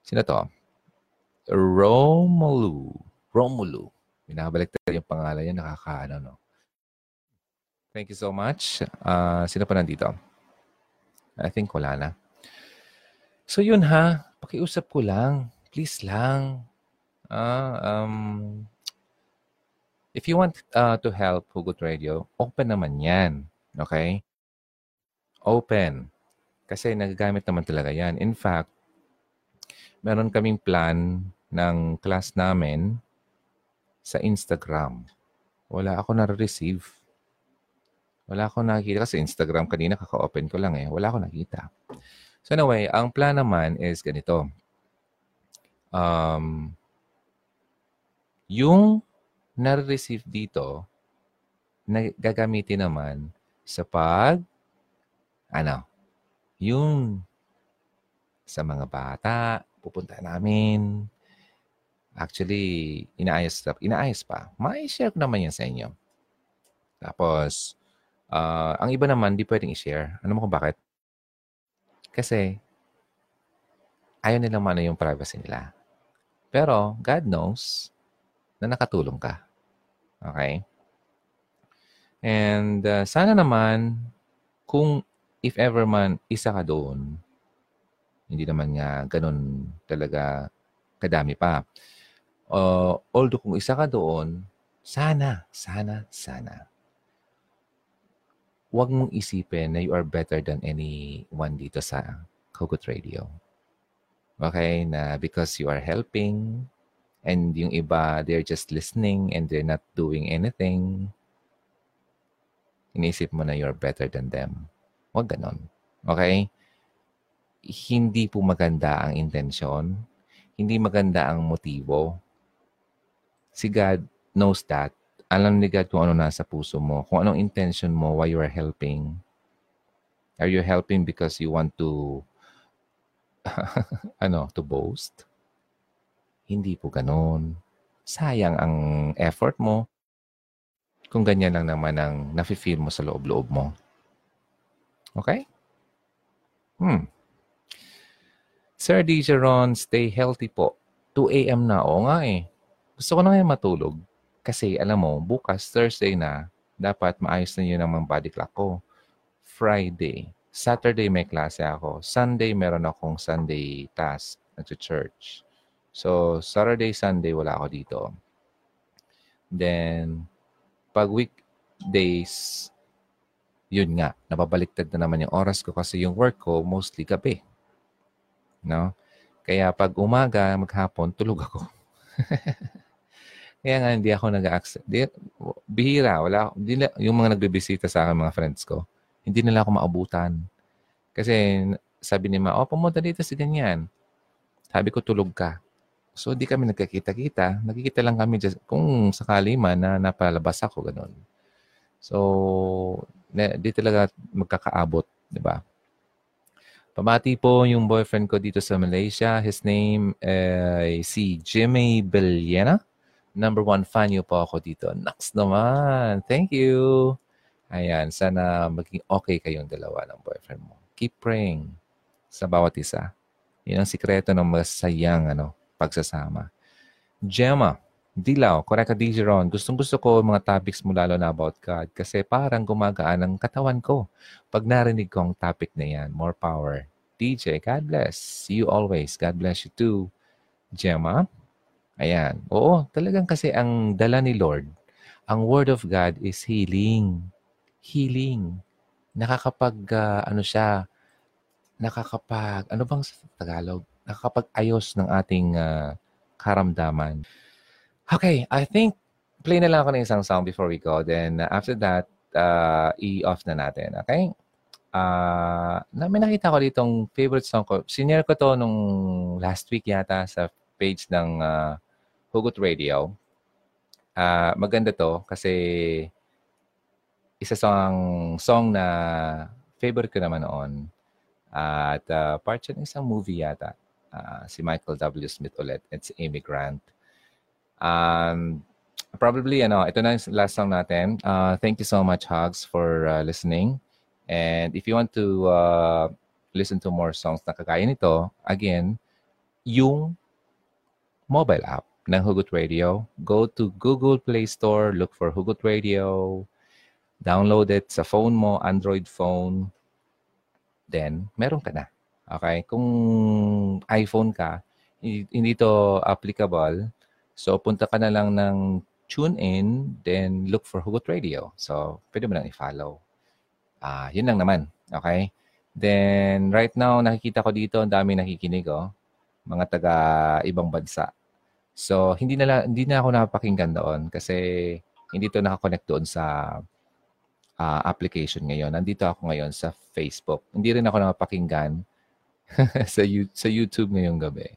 sino to? Romulu. Romulu. Binabalik tayo yung pangalan niya, nakakaano, no? Thank you so much. Uh, sino pa nandito? I think wala na. So yun ha, pakiusap ko lang. Please lang. Uh, um, If you want uh, to help Hugot Radio, open naman yan. Okay? Open. Kasi nagagamit naman talaga yan. In fact, meron kaming plan ng class namin sa Instagram. Wala ako na-receive. Wala ako nakikita. Kasi Instagram kanina kaka-open ko lang eh. Wala ako nakita. So anyway, ang plan naman is ganito. Um, yung na-receive dito, na gagamitin naman sa pag, ano, yung sa mga bata, pupunta namin. Actually, inaayos, inaayos pa. Ma-share naman yan sa inyo. Tapos, uh, ang iba naman, di pwedeng i-share. Ano mo kung bakit? Kasi, ayaw nilang mano yung privacy nila. Pero, God knows na nakatulong ka. Okay? And uh, sana naman, kung if ever man isa ka doon, hindi naman nga ganun talaga kadami pa. Uh, although kung isa ka doon, sana, sana, sana, huwag mong isipin na you are better than anyone dito sa Kogut Radio. Okay? Na because you are helping, And yung iba, they're just listening and they're not doing anything. Inisip mo na you're better than them. Huwag ganon. Okay? hindi po maganda ang intensyon, hindi maganda ang motibo. Si God knows that. Alam ni God kung ano nasa puso mo, kung anong intention mo, why you are helping. Are you helping because you want to, ano, to boast? Hindi po ganun. Sayang ang effort mo kung ganyan lang naman ang nafe-feel mo sa loob-loob mo. Okay? Hmm. Sir Dijeron, stay healthy po. 2 a.m. na. Oo nga eh. Gusto ko na ngayon matulog. Kasi alam mo, bukas, Thursday na, dapat maayos na yun ang body clock ko. Friday. Saturday may klase ako. Sunday meron akong Sunday task at church. So, Saturday, Sunday wala ako dito. Then, pag weekdays, yun nga, nababaliktad na naman yung oras ko kasi yung work ko mostly gabi. No? Kaya pag umaga, maghapon, tulog ako. Kaya nga hindi ako nag-accept. Bihira, wala Hindi, yung mga nagbibisita sa akin, mga friends ko, hindi nila ako maabutan. Kasi sabi ni Ma, oh, pumunta dito si ganyan. Sabi ko, tulog ka. So, di kami nagkakita-kita. Nagkikita lang kami just, kung sakali man na napalabas ako, ganun. So, di talaga magkakaabot, di ba? Pamati po yung boyfriend ko dito sa Malaysia. His name ay uh, si Jimmy Billena. Number one fan niyo po ako dito. Naks naman. Thank you. Ayan, sana maging okay kayong dalawa ng boyfriend mo. Keep praying sa bawat isa. Yan ang sikreto ng masayang ano, pagsasama. Gemma, Dilaw, Koreka Dijeron, gustong gusto ko mga topics mo lalo na about God kasi parang gumagaan ang katawan ko pag narinig ko ang topic na yan. More power. DJ, God bless. See you always. God bless you too. Gemma, ayan. Oo, talagang kasi ang dala ni Lord, ang Word of God is healing. Healing. Nakakapag, uh, ano siya, nakakapag, ano bang sa Tagalog? Nakakapag-ayos ng ating uh, karamdaman. Okay, I think play na lang ako ng isang song before we go. Then uh, after that, uh, i-off na natin. Okay? Uh, may nakita ko ditong favorite song ko. Senior ko to nung last week yata sa page ng uh, Hugot Radio. Uh, maganda to kasi isa song song na favorite ko naman noon. Uh, at uh, part siya ng isang movie yata. Uh, si Michael W. Smith ulit. It's Amy Grant. Um, probably, ano, ito na yung last song natin. Uh, thank you so much, Hugs, for uh, listening. And if you want to uh, listen to more songs na kagaya nito, again, yung mobile app ng Hugot Radio, go to Google Play Store, look for Hugot Radio, download it sa phone mo, Android phone, then meron ka na. Okay? Kung iPhone ka, hindi to applicable So, punta ka na lang ng tune in, then look for Hugot Radio. So, pwede mo lang i-follow. Ah, uh, yun lang naman. Okay? Then, right now, nakikita ko dito, ang dami nakikinig, oh. Mga taga ibang bansa. So, hindi na, hindi na ako napakinggan doon kasi hindi to nakakonect doon sa uh, application ngayon. Nandito ako ngayon sa Facebook. Hindi rin ako napakinggan sa, sa YouTube ngayong gabi.